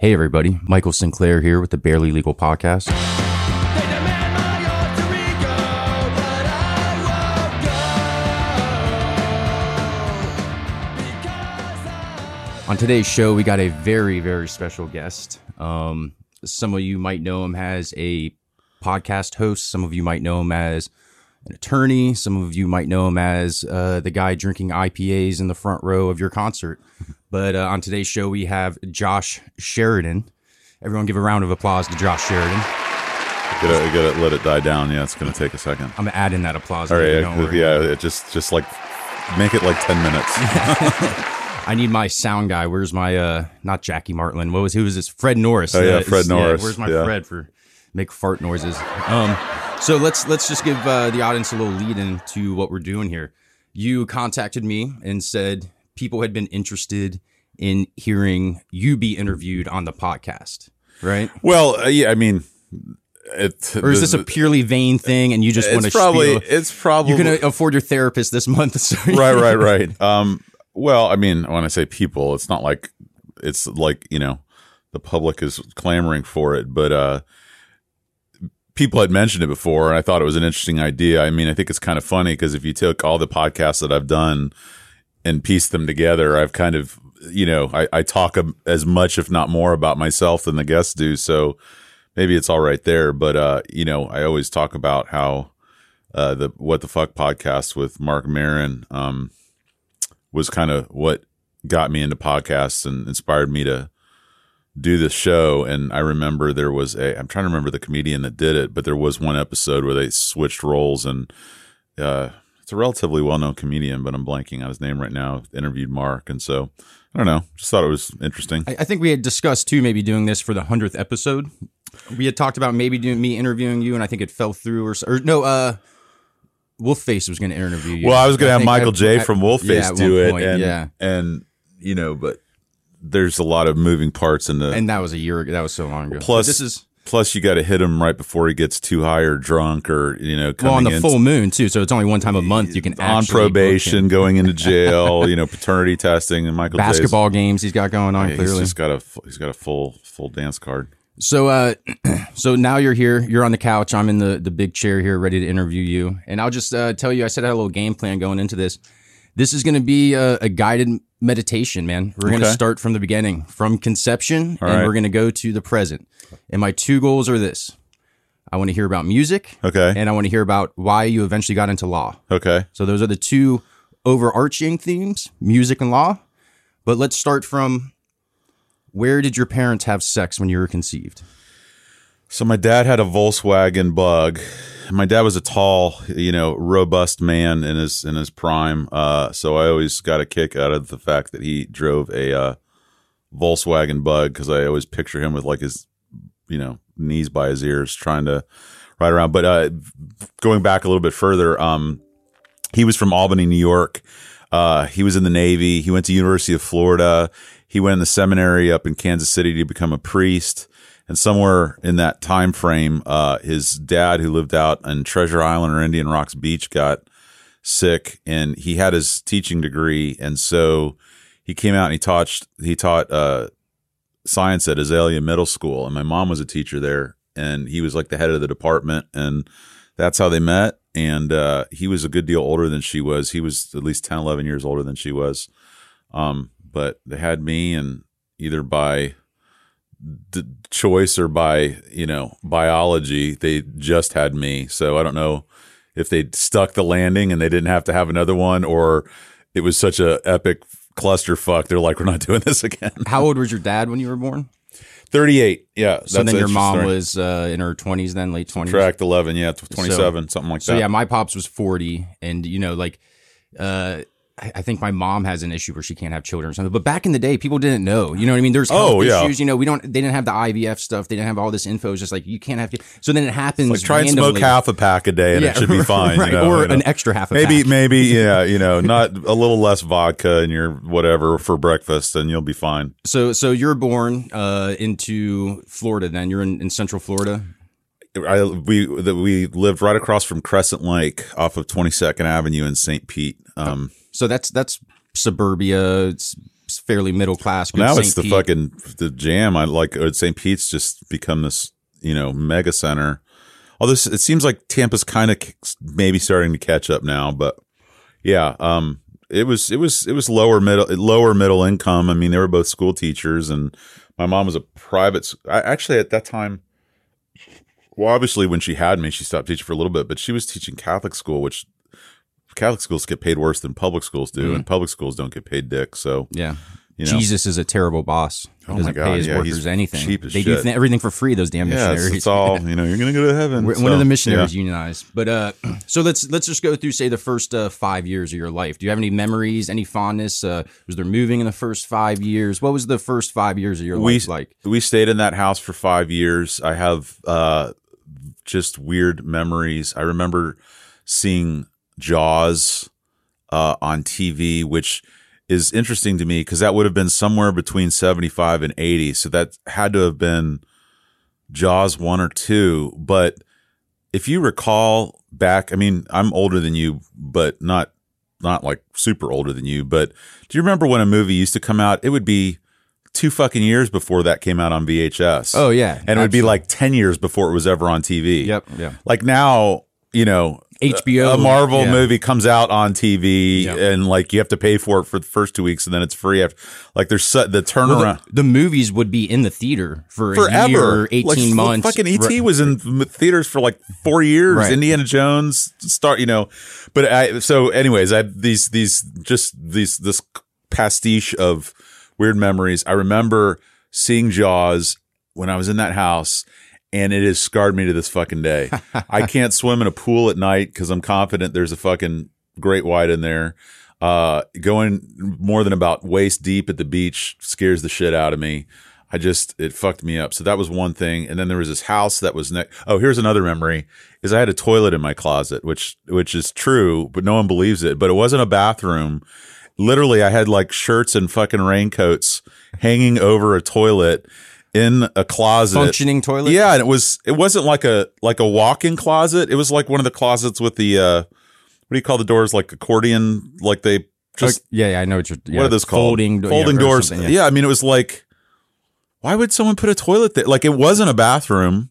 Hey, everybody. Michael Sinclair here with the Barely Legal Podcast. They demand my alter ego, but I won't go. Because I On today's show, we got a very, very special guest. Um, some of you might know him as a podcast host. Some of you might know him as an attorney. Some of you might know him as uh, the guy drinking IPAs in the front row of your concert. But uh, on today's show, we have Josh Sheridan. Everyone give a round of applause to Josh Sheridan. Gotta, gotta let it die down. Yeah, it's gonna take a second. I'm gonna add in that applause. All right, yeah, yeah, it just just like make it like ten minutes. I need my sound guy. Where's my uh not Jackie Martling? What was who was this? Fred Norris. Oh, yeah, Uh, Fred Norris, where's my yeah. Fred for make fart noises? Um so let's let's just give uh, the audience a little lead into what we're doing here. You contacted me and said people had been interested in hearing you be interviewed on the podcast, right? well, uh, yeah, I mean, it. Or is this a purely vain thing and you just want to It's probably. spiel? It's probably. You can afford your therapist this month, so right, right, right. Um. Well, I mean, when I say people, it's not like it's like you know the public is clamoring for it, but uh, people had mentioned it before, and I thought it was an interesting idea. I mean, I think it's kind of funny because if you took all the podcasts that I've done and pieced them together, I've kind of you know I, I talk as much, if not more, about myself than the guests do. So maybe it's all right there. But uh, you know, I always talk about how uh, the What the Fuck podcast with Marc Maron um, was kind of what got me into podcasts and inspired me to do this show. And I remember there was a, I'm trying to remember the comedian that did it, but there was one episode where they switched roles and uh, it's a relatively well known comedian, but I'm blanking on his name right now, interviewed Marc. And so I don't know, just thought it was interesting. I, I think we had discussed too, maybe doing this for the hundredth episode. We had talked about maybe doing me interviewing you, and I think it fell through, or, or no, uh, Wolfface was going to interview you. Well, I was going to have Michael J from yeah, Wolfface at do it, point, and yeah, and you know, but there's a lot of moving parts in the. and that was a year ago. That was so long ago. plus, But this is plus you got to hit him right before he gets too high or drunk or you know coming well on the in full moon too, so it's only one time a month you can on probation, going into jail, you know, paternity testing, and Michael J's- basketball games he's got going on yeah, he's clearly. just got a he's got a full full dance card. So uh so now you're here, you're on the couch, I'm in the the big chair here ready to interview you. And I'll just uh tell you I said I had a little game plan going into this. This is going to be a, a guided meditation, man. We're going to Okay. start from the beginning, from conception, All and right. we're going to go to the present. And my two goals are this. I want to hear about music Okay, and I want to hear about why you eventually got into law. okay, So those are the two overarching themes, music and law. But let's start from where did your parents have sex when you were conceived? So my dad had a Volkswagen Bug. My dad was a tall, you know, robust man in his in his prime. Uh, so I always got a kick out of the fact that he drove a uh, Volkswagen Bug because I always picture him with like his, you know, knees by his ears trying to ride around. But uh, going back a little bit further, um, he was from Albany, New York. Uh, he was in the Navy. He went to University of Florida. He went in the seminary up in Kansas City to become a priest. And somewhere in that time frame, uh, his dad, who lived out in Treasure Island or Indian Rocks Beach, got sick, and he had his teaching degree, and so he came out and he taught he taught uh, science at Azalea Middle School, and my mom was a teacher there, and he was like the head of the department, and that's how they met. And uh, he was a good deal older than she was. He was at least 10, 11 years older than she was. Um, but they had me, and either by d- choice or by you know biology, they just had me. So I don't know if they stuck the landing and they didn't have to have another one, or it was such a epic clusterfuck. They're like, we're not doing this again. How old was your dad when you were born? Thirty-eight. Yeah. So then your mom story. was uh, in her 20s then, late 20s? tracked eleven. Yeah, twenty-seven, something like So that. yeah, my pops was 40 and you know like uh I think my mom has an issue where she can't have children or something. But back in the day, people didn't know. You know what I mean? There's health Oh, yeah. issues. You know, we don't. They didn't have the IVF stuff. They didn't have all this info. It's just like you can't have. Kids. So then it happens. like try and smoke half a pack a day and Yeah, it should be fine. right? you know, or you know. an extra half. A maybe pack. maybe maybe, yeah you know not a little less vodka in your whatever for breakfast and you'll be fine So so you're born uh into Florida. Then you're in, in Central Florida. I we that we lived right across from Crescent Lake off of 22nd Avenue in St. Pete um So that's that's suburbia. It's fairly middle class. now St. it's the Pete. fucking the jam. I like uh, St. Pete's just become this you know mega center. Although it seems like Tampa's kind of maybe starting to catch up now, but yeah, um, it was it was it was lower middle lower middle income. I mean, they were both school teachers, and my mom was a private. I actually at that time. Well, obviously, when she had me, she stopped teaching for a little bit, but she was teaching Catholic school, which Catholic schools get paid worse than public schools do, and public schools don't get paid dick. So Yeah. You know? Jesus is a terrible boss. He Oh doesn't God, pay his yeah, workers anything. cheap as they do th- everything for free. Those damn yeah, missionaries. it's all you know. You're gonna go to heaven. We're- so, One of the missionaries yeah. unionized. But uh, so let's let's just go through say the first uh, five years of your life. Do you have any memories, any fondness? Uh, was there moving in the first five years? What was the first five years of your we life like? we stayed in that house for five years. I have uh, just weird memories. I remember seeing Jaws uh, on TV, which is interesting to me because that would have been somewhere between seventy five and eighty. So that had to have been Jaws one or two. But if you recall back, I mean, I'm older than you, but not not like super older than you. But do you remember when a movie used to come out? It would be two fucking years before that came out on VHS. Oh yeah, and it would be like 10 years before it was ever on TV. Yep, yeah. Like now, you know, HBO a Marvel yeah. movie comes out on TV and like you have to pay for it for the first two weeks and then it's free. After, like there's su- the turnaround. Well, the, the movies would be in the theater for Forever, year, eighteen Like, months. Fucking ET Right. was in theaters for like four years. Right. Indiana Jones start, you know. But I so, anyways, I these these just these this pastiche of weird memories. I remember seeing Jaws when I was in that house, and it has scarred me to this fucking day. I can't swim in a pool at night because I'm confident there's a fucking great white in there. Uh, going more than about waist deep at the beach scares the shit out of me. I just it fucked me up. So that was one thing. And then there was this house that was next. Oh, here's another memory: is I had a toilet in my closet, which which is true, but no one believes it. But it wasn't a bathroom. Literally, I had like shirts and fucking raincoats hanging over a toilet in a closet. functioning toilet. Yeah, and it was it wasn't like a like a walk-in closet. It was like one of the closets with the uh what do you call the doors like accordion like they just Oh, yeah, yeah, I know what you're. Yeah, what are those called? Folding, do- folding yeah, doors. something, Yeah. I mean it was like why would someone put a toilet there? Like it wasn't a bathroom.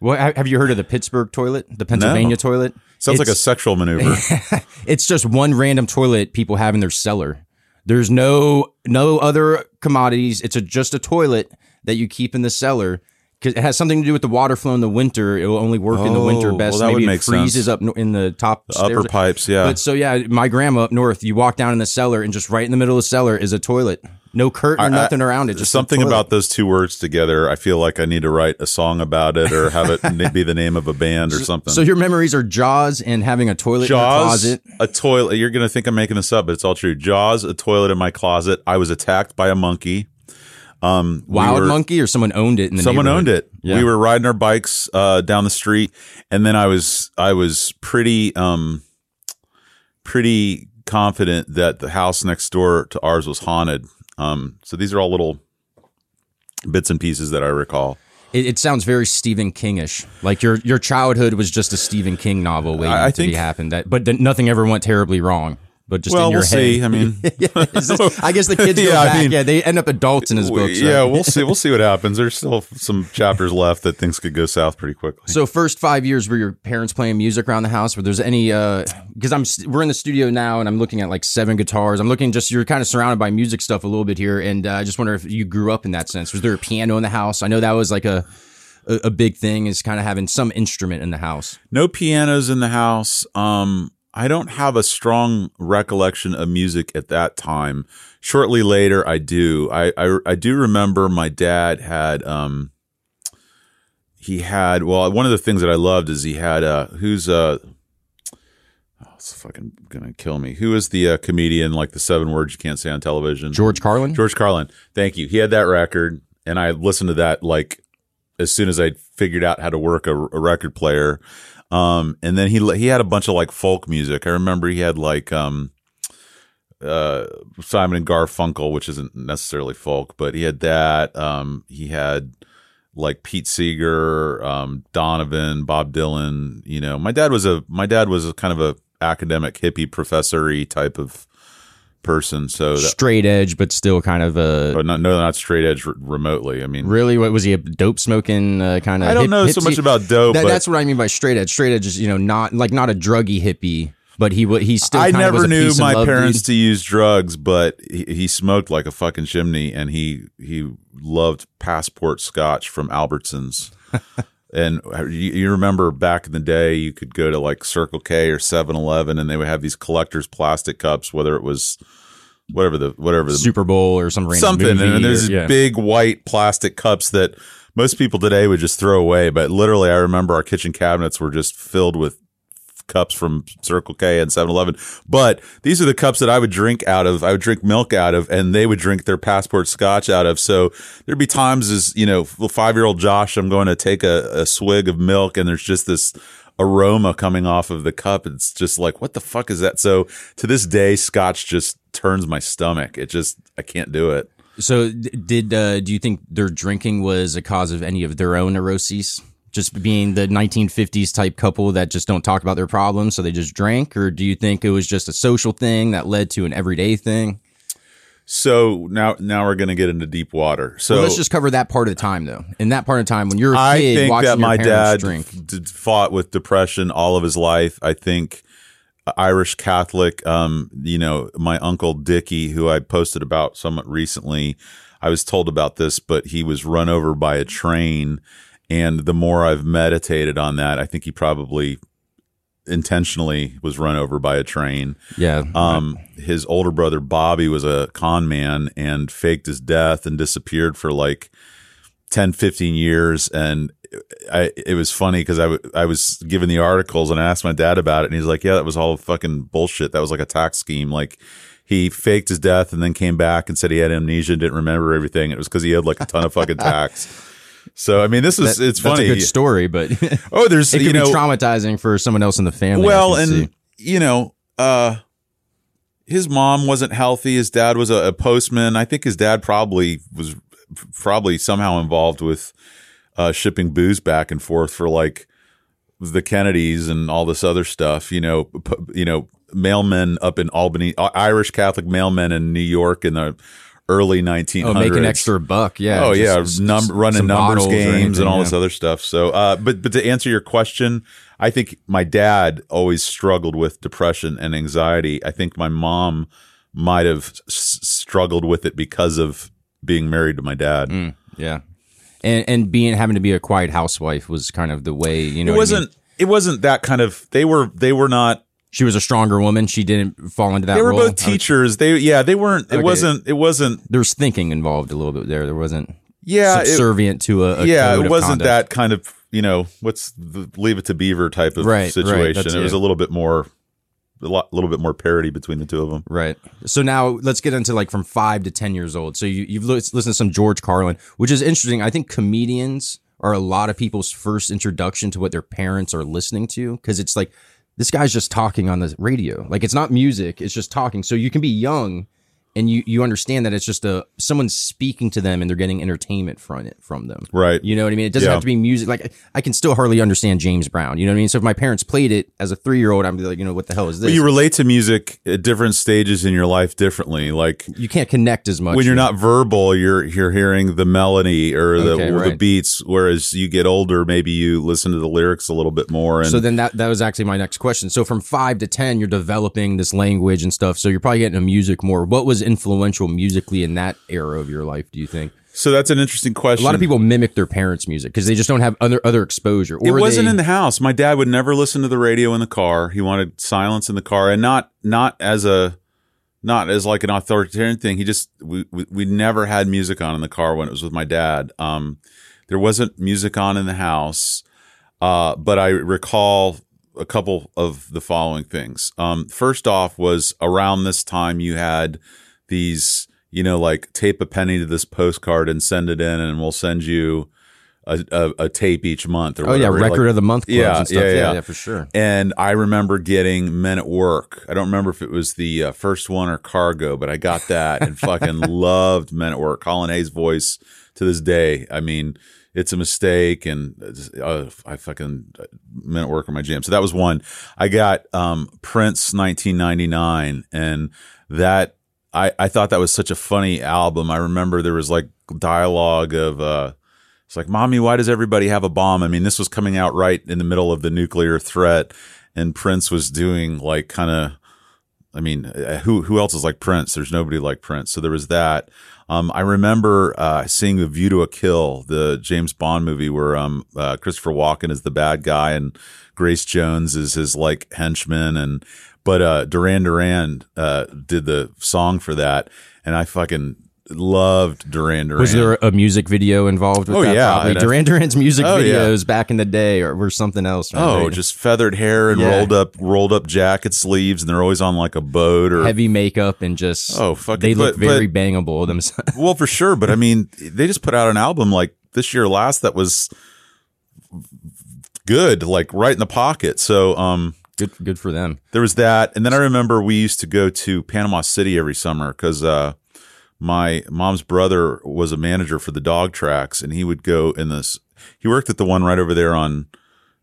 Well, have you heard of the Pittsburgh toilet, the Pennsylvania toilet? Sounds like a sexual maneuver. It's just one random toilet people have in their cellar. There's no no other commodities. It's a, just a toilet that you keep in the cellar because it has something to do with the water flow in the winter. It will only work in the winter Oh, best. well, that Maybe would it freezes sense. up in the top Upper pipes, yeah. But so yeah, my grandma up north, you walk down in the cellar and just right in the middle of the cellar is a toilet. No curtain, I- nothing around it. Just something about those two words together. I feel like I need to write a song about it or have it be the name of a band or something. So your memories are Jaws and having a toilet in your closet. a toilet. You're gonna think I'm making this up, but it's all true. Jaws, a toilet in my closet. I was attacked by a monkey. Um, we Wild were- monkey or someone owned it in the Someone owned it. Yeah. We were riding our bikes uh, down the street, and then I was I was pretty um pretty confident that the house next door to ours was haunted. Um, so these are all little bits and pieces that I recall. It, it sounds very Stephen Kingish. Like your your childhood was just a Stephen King novel waiting I- I to be happened. That but nothing ever went terribly wrong. But just well, in your we'll head. see. I mean, this- I guess the kids go Yeah, I back. mean- yeah, they end up adults in his books. yeah, we'll see. We'll see what happens. There's still some chapters left that things could go south pretty quickly. So first five years were your parents playing music around the house? Were there's any? Because I'm we're in the studio now and I'm looking at like seven guitars. I'm looking just you're kind of surrounded by music stuff a little bit here, and uh, I just wonder if you grew up in that sense. Was there a piano in the house? I know that was like a a, a big thing is kind of having some instrument in the house. No pianos in the house. Um, I don't have a strong recollection of music at that time. Shortly later, I do. I I, I do remember my dad had um. He had well, one of the things that I loved is he had uh who's uh oh, it's fucking gonna kill me. Who is the uh, comedian like the seven words you can't say on television? George Carlin. George Carlin. Thank you. He had that record, and I listened to that like as soon as I figured out how to work a, a record player. Um, and then he he had a bunch of like folk music. I remember he had like um, uh, Simon and Garfunkel, which isn't necessarily folk, but he had that. Um, he had like Pete Seeger, um, Donovan, Bob Dylan. You know, my dad was a my dad was a kind of a academic hippie professory type of person. So that, Straight edge, but still kind of a. but not, no, not straight edge remotely. I mean, Really, what was he a dope smoking uh, kind of? I don't know so much about dope, That, but that's what I mean by straight edge. Straight edge is you know not like not a druggy hippie, but he he still. I kind of was never knew my parents dude. to use drugs, but he, he smoked like a fucking chimney, and he he loved passport scotch from Albertsons. and uh, you, you remember back in the day, you could go to like Circle K or 7-Eleven, and they would have these collectors plastic cups, whether it was whatever the whatever the Super Bowl or some random something, movie and there's or- yeah. big white plastic cups that most people today would just throw away. But literally, I remember our kitchen cabinets were just filled with cups from Circle K and 7-Eleven. But these are the cups that I would drink out of. I would drink milk out of, and they would drink their passport scotch out of. So there'd be times as, you know, five year old Josh, I'm going to take a, a swig of milk and there's just this aroma coming off of the cup. It's just like, what the fuck is that? So to this day, scotch just turns my stomach. It just, I can't do it. So did uh, do you think their drinking was a cause of any of their own neuroses? Just being the 1950s type couple that just don't talk about their problems, so they just drank, or do you think it was just a social thing that led to an everyday thing? So now, now we're going to get into deep water. So Well, let's just cover that part of the time, though. In that part of the time, when you're a I kid think watching that your my dad drink, d- fought with depression all of his life. I think Irish Catholic, um, you know, my uncle Dickie, who I posted about somewhat recently, I was told about this, but he was run over by a train. And the more I've meditated on that, I think he probably intentionally was run over by a train. yeah, Um, his older brother Bobby was a con man and faked his death and disappeared for like 10, 15 years. And I, it was funny because I, w- I was given the articles and I asked my dad about it. And he's like, yeah, that was all fucking bullshit. That was like a tax scheme. Like he faked his death and then came back and said he had amnesia and didn't remember everything. It was because he had like a ton of fucking tax. So, I mean, this is, it's that's funny. a good story, but oh, there's, it could you know, be traumatizing for someone else in the family. Well, and see. you know, uh, his mom wasn't healthy. His dad was a, a postman. I think his dad probably was probably somehow involved with uh, shipping booze back and forth for like the Kennedys and all this other stuff. You know, p- you know, mailmen up in Albany, uh, Irish Catholic mailmen in New York in the early 1900s. oh, make an extra buck, yeah. Oh just- yeah, just num- running numbers games anything, and all yeah. this other stuff. So, uh, but but to answer your question, I think my dad always struggled with depression and anxiety. I think my mom might have s- struggled with it because of being married to my dad. Mm, yeah, and and being having to be a quiet housewife was kind of the way you know. it what I mean? wasn't. It wasn't that kind of. They were. They were not. She was a stronger woman. She didn't fall into that. They were role. both teachers. They yeah. They weren't. It Okay. wasn't. It wasn't. There was thinking involved a little bit there. There wasn't Yeah. It, subservient to a, a yeah. It wasn't that kind of. You know what's the leave it to Beaver type of Right, right, situation. that's it was it. a little bit more. A lot, little bit more parity between the two of them. Right. So now let's get into like from five to 10 years old. So you, you've listened to some George Carlin, which is interesting. I think comedians are a lot of people's first introduction to what their parents are listening to because it's like, this guy's just talking on the radio. Like it's not music, it's just talking. So you can be young and you, you understand that it's just a someone speaking to them and they're getting entertainment from it from them. Right. You know what I mean? It doesn't Yeah. have to be music. Like I can still hardly understand James Brown. You know what I mean? So if my parents played it as a three year old, I'm like, you know, what the hell is this? But you relate to music at different stages in your life differently. Like you can't connect as much when you're not verbal, you're you're hearing the melody or the Okay, or the beats. Whereas you get older, maybe you listen to the lyrics a little bit more. And So then that that was actually my next question. So from five to ten, you're developing this language and stuff. So you're probably getting into music more. What was influential musically in that era of your life? Do you think so that's an interesting question. a lot of people mimic their parents' music because they just don't have other other exposure? It wasn't they, in the house. My dad would never listen to the radio in the car. He wanted silence in the car, and not not as a not as like an authoritarian thing. He just we we, we never had music on in the car when it was with my dad. Um, there wasn't music on in the house, uh, but I recall a couple of the following things. Um, first off, was around this time you had these, you know, like tape a penny to this postcard and send it in, and we'll send you a, a, a tape each month. Or Oh yeah, record Like- of the month clubs Yeah, and stuff. yeah, Yeah, yeah. yeah, for sure. and I remember getting Men at Work. I don't remember if it was the uh, first one or Cargo, but I got that and fucking loved Men at Work. Colin Hay's voice to this day. I mean, it's a mistake, and uh, I fucking Men at Work are my jam. So that was one. I got um, Prince 1999, and that I I thought that was such a funny album. I remember there was like dialogue of uh it's like, "Mommy, why does everybody have a bomb?" I mean, this was coming out right in the middle of the nuclear threat and Prince was doing like kind of I mean, uh, who who else is like Prince? There's nobody like Prince. So there was that. Um, I remember uh, seeing The View to a Kill, the James Bond movie where um, uh, Christopher Walken is the bad guy and Grace Jones is his like henchman, and but uh, Duran Duran uh, did the song for that, and I fucking loved Duran Duran. Was there a music video involved with Oh, that? yeah, probably? Duran Duran's music Oh, yeah. videos back in the day or were something else. man. Oh, just feathered hair and Yeah. rolled up, rolled up jacket sleeves, and they're always on like a boat or heavy makeup and just Oh, fucking- they look but- very but- bangable themselves. Well, for sure, but I mean, they just put out an album like this year last that was good, like right in the pocket. So, um, good, good for them. there was that, and then I remember we used to go to Panama City every summer because uh, my mom's brother was a manager for the dog tracks, and he would go in this. He worked at the one right over there on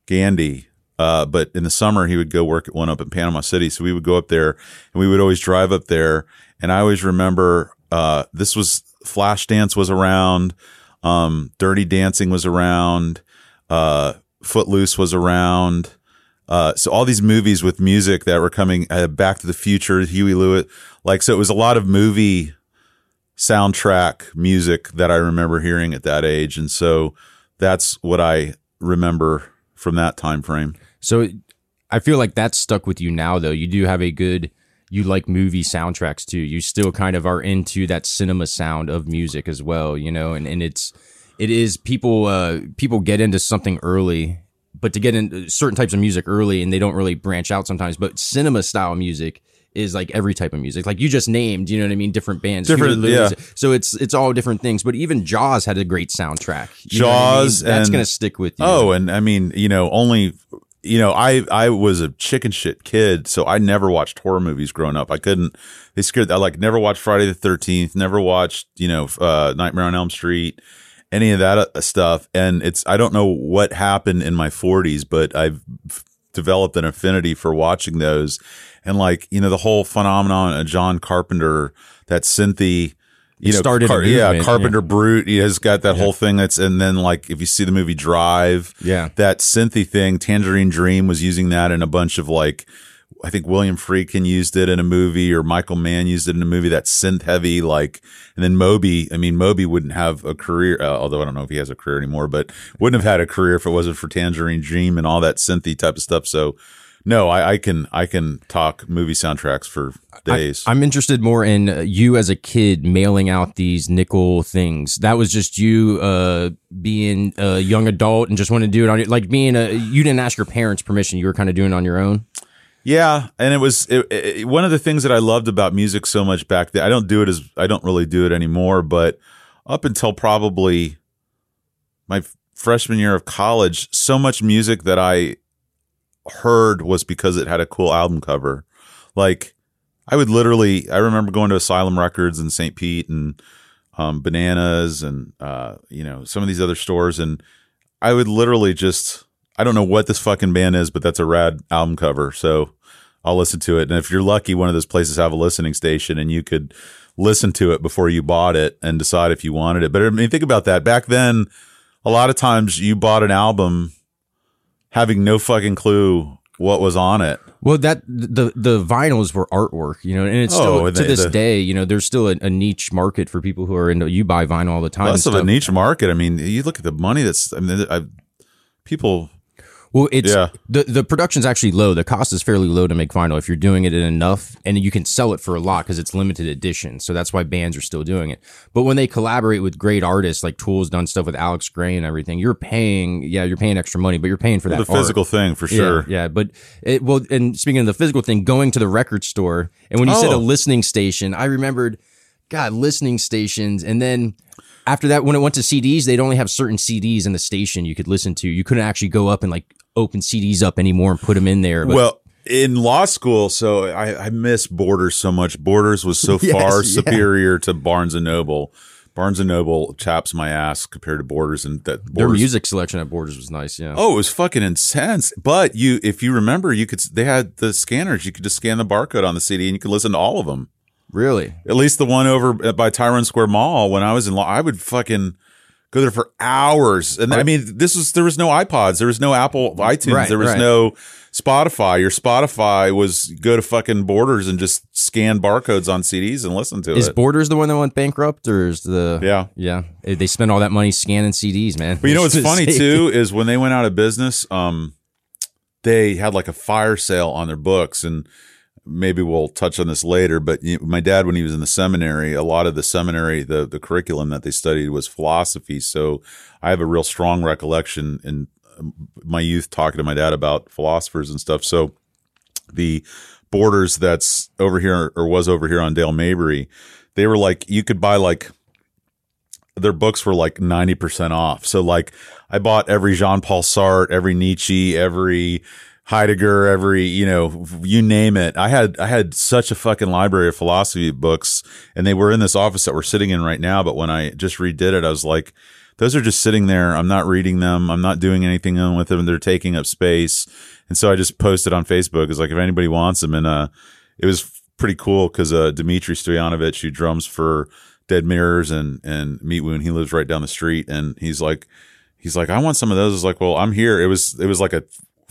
Gandy. Uh, but in the summer, he would go work at one up in Panama City. So we would go up there and we would always drive up there. And I always remember, uh, this was Flashdance was around. Um, Dirty Dancing was around. Uh, Footloose was around. Uh, so all these movies with music that were coming, uh, Back to the Future, Huey Lewis, like, so it was a lot of movie soundtrack music that I remember hearing at that age. And so that's what I remember from that time frame. So I feel like that's stuck with you now, though. You do have a good, you like movie soundtracks too. You still kind of are into that cinema sound of music as well, you know, and, and it's, it is people, uh, people get into something early, but to get into certain types of music early and they don't really branch out sometimes, but cinema style music is like every type of music. Like you just named, you know what I mean? Different bands. Different- yeah. So it's, it's all different things, but even Jaws had a great soundtrack. You know I mean? Jaws That's and- going to stick with you. Oh, and I mean, you know, only you know, I I was a chicken shit kid, so I never watched horror movies growing up. I couldn't. They scared. I like never watched Friday the Thirteenth. Never watched you know uh, Nightmare on Elm Street. Any of that uh, stuff. And it's I don't know what happened in my forties, but I've developed an affinity for watching those. And like you know, the whole phenomenon of John Carpenter, that synthy. You know, started a yeah, Carpenter Brut. He has got that whole thing. That's and then like if you see the movie Drive, Yeah. that synthy thing, Tangerine Dream was using that in a bunch of like, I think William Friedkin used it in a movie or Michael Mann used it in a movie that's synth heavy, like, and then Moby, I mean, Moby wouldn't have a career, uh, although I don't know if he has a career anymore, but wouldn't have had a career if it wasn't for Tangerine Dream and all that synthy type of stuff. So no, I, I can, I can talk movie soundtracks for days. I'm interested more in uh, you as a kid mailing out these nickel things. That was just you uh, being a young adult and just wanting to do it on your like being a. You didn't ask your parents' permission. You were kind of doing it on your own. Yeah, and it was it, it, one of the things that I loved about music so much back then. I don't do it as I don't really do it anymore, but up until probably my freshman year of college, so much music that I heard was because it had a cool album cover. Like I would literally, I remember going to Asylum Records in St. Pete and um, Bananas and uh, you know some of these other stores, and I would literally just I don't know what this fucking band is, but that's a rad album cover. So I'll listen to it. And if you're lucky, one of those places have a listening station and you could listen to it before you bought it and decide if you wanted it. But I mean, think about that. Back then, a lot of times you bought an album having no fucking clue what was on it. Well, that the the vinyls were artwork, you know, and it's still Oh, to the- this the- day, you know, there's still a, a niche market for people who are into. You buy vinyl all the time. Less of a niche market. I mean, you look at the money that's, I mean, I, people, Well, it's Yeah. the the production's actually low. The cost is fairly low to make vinyl if you're doing it in enough, and you can sell it for a lot because it's limited edition. So that's why bands are still doing it. But when they collaborate with great artists, like Tool's done stuff with Alex Grey and everything, you're paying. Yeah, you're paying extra money, but you're paying for that the art. physical thing for sure. Yeah, but it well, and speaking of the physical thing, going to the record store, and when you said a Oh. listening station, I remembered, God, listening stations, and then after that, when it went to CDs, they'd only have certain CDs in the station you could listen to. You couldn't actually go up and like open CDs up anymore and put them in there. But well, in law school, so I, I miss Borders so much. Borders was so Yes, far yeah. superior to Barnes and Noble. Barnes and Noble chaps my ass compared to Borders, and that their music selection at Borders was nice. Yeah. Oh, it was fucking intense. But you, if you remember, you could. They had the scanners. You could just scan the barcode on the CD, and you could listen to all of them. Really? At least the one over uh, by Tyrone Square Mall when I was in law, I would fucking go there for hours. And I mean, this was there was no iPods, there was no Apple iTunes, Right, there was right. no Spotify. Your Spotify was go to fucking Borders and just scan barcodes on CDs and listen to Is it. Borders the one that went bankrupt, or is the Yeah. yeah? Eh, They spend all that money scanning CDs, man. But you know what's funny too is when they went out of business, um, they had like a fire sale on their books, and maybe we'll touch on this later. But you my dad, when he was in the seminary, a lot of the seminary, the the curriculum that they studied was philosophy. So I have a real strong recollection in um, my youth talking to my dad about philosophers and stuff. So the borders that's over here or was over here on Dale Mabry, they were like you could buy like their books were like 90% off. So like I bought every Jean-Paul Sartre, every Nietzsche, every Heidegger, every, you know, you name it. I had I had such a fucking library of philosophy books and they were in this office that we're sitting in right now, but when I just redid it, I was like those are just sitting there. I'm not reading them. I'm not doing anything with them. They're taking up space. And so I just posted on Facebook. It's like, if anybody wants them. And, uh, it was pretty cool because, uh, Dmitry Stoyanovich, who drums for Dead Mirrors and, and Meat Wound, he lives right down the street. And he's like, he's like, I want some of those. I was like, well, I'm here. It was, it was like a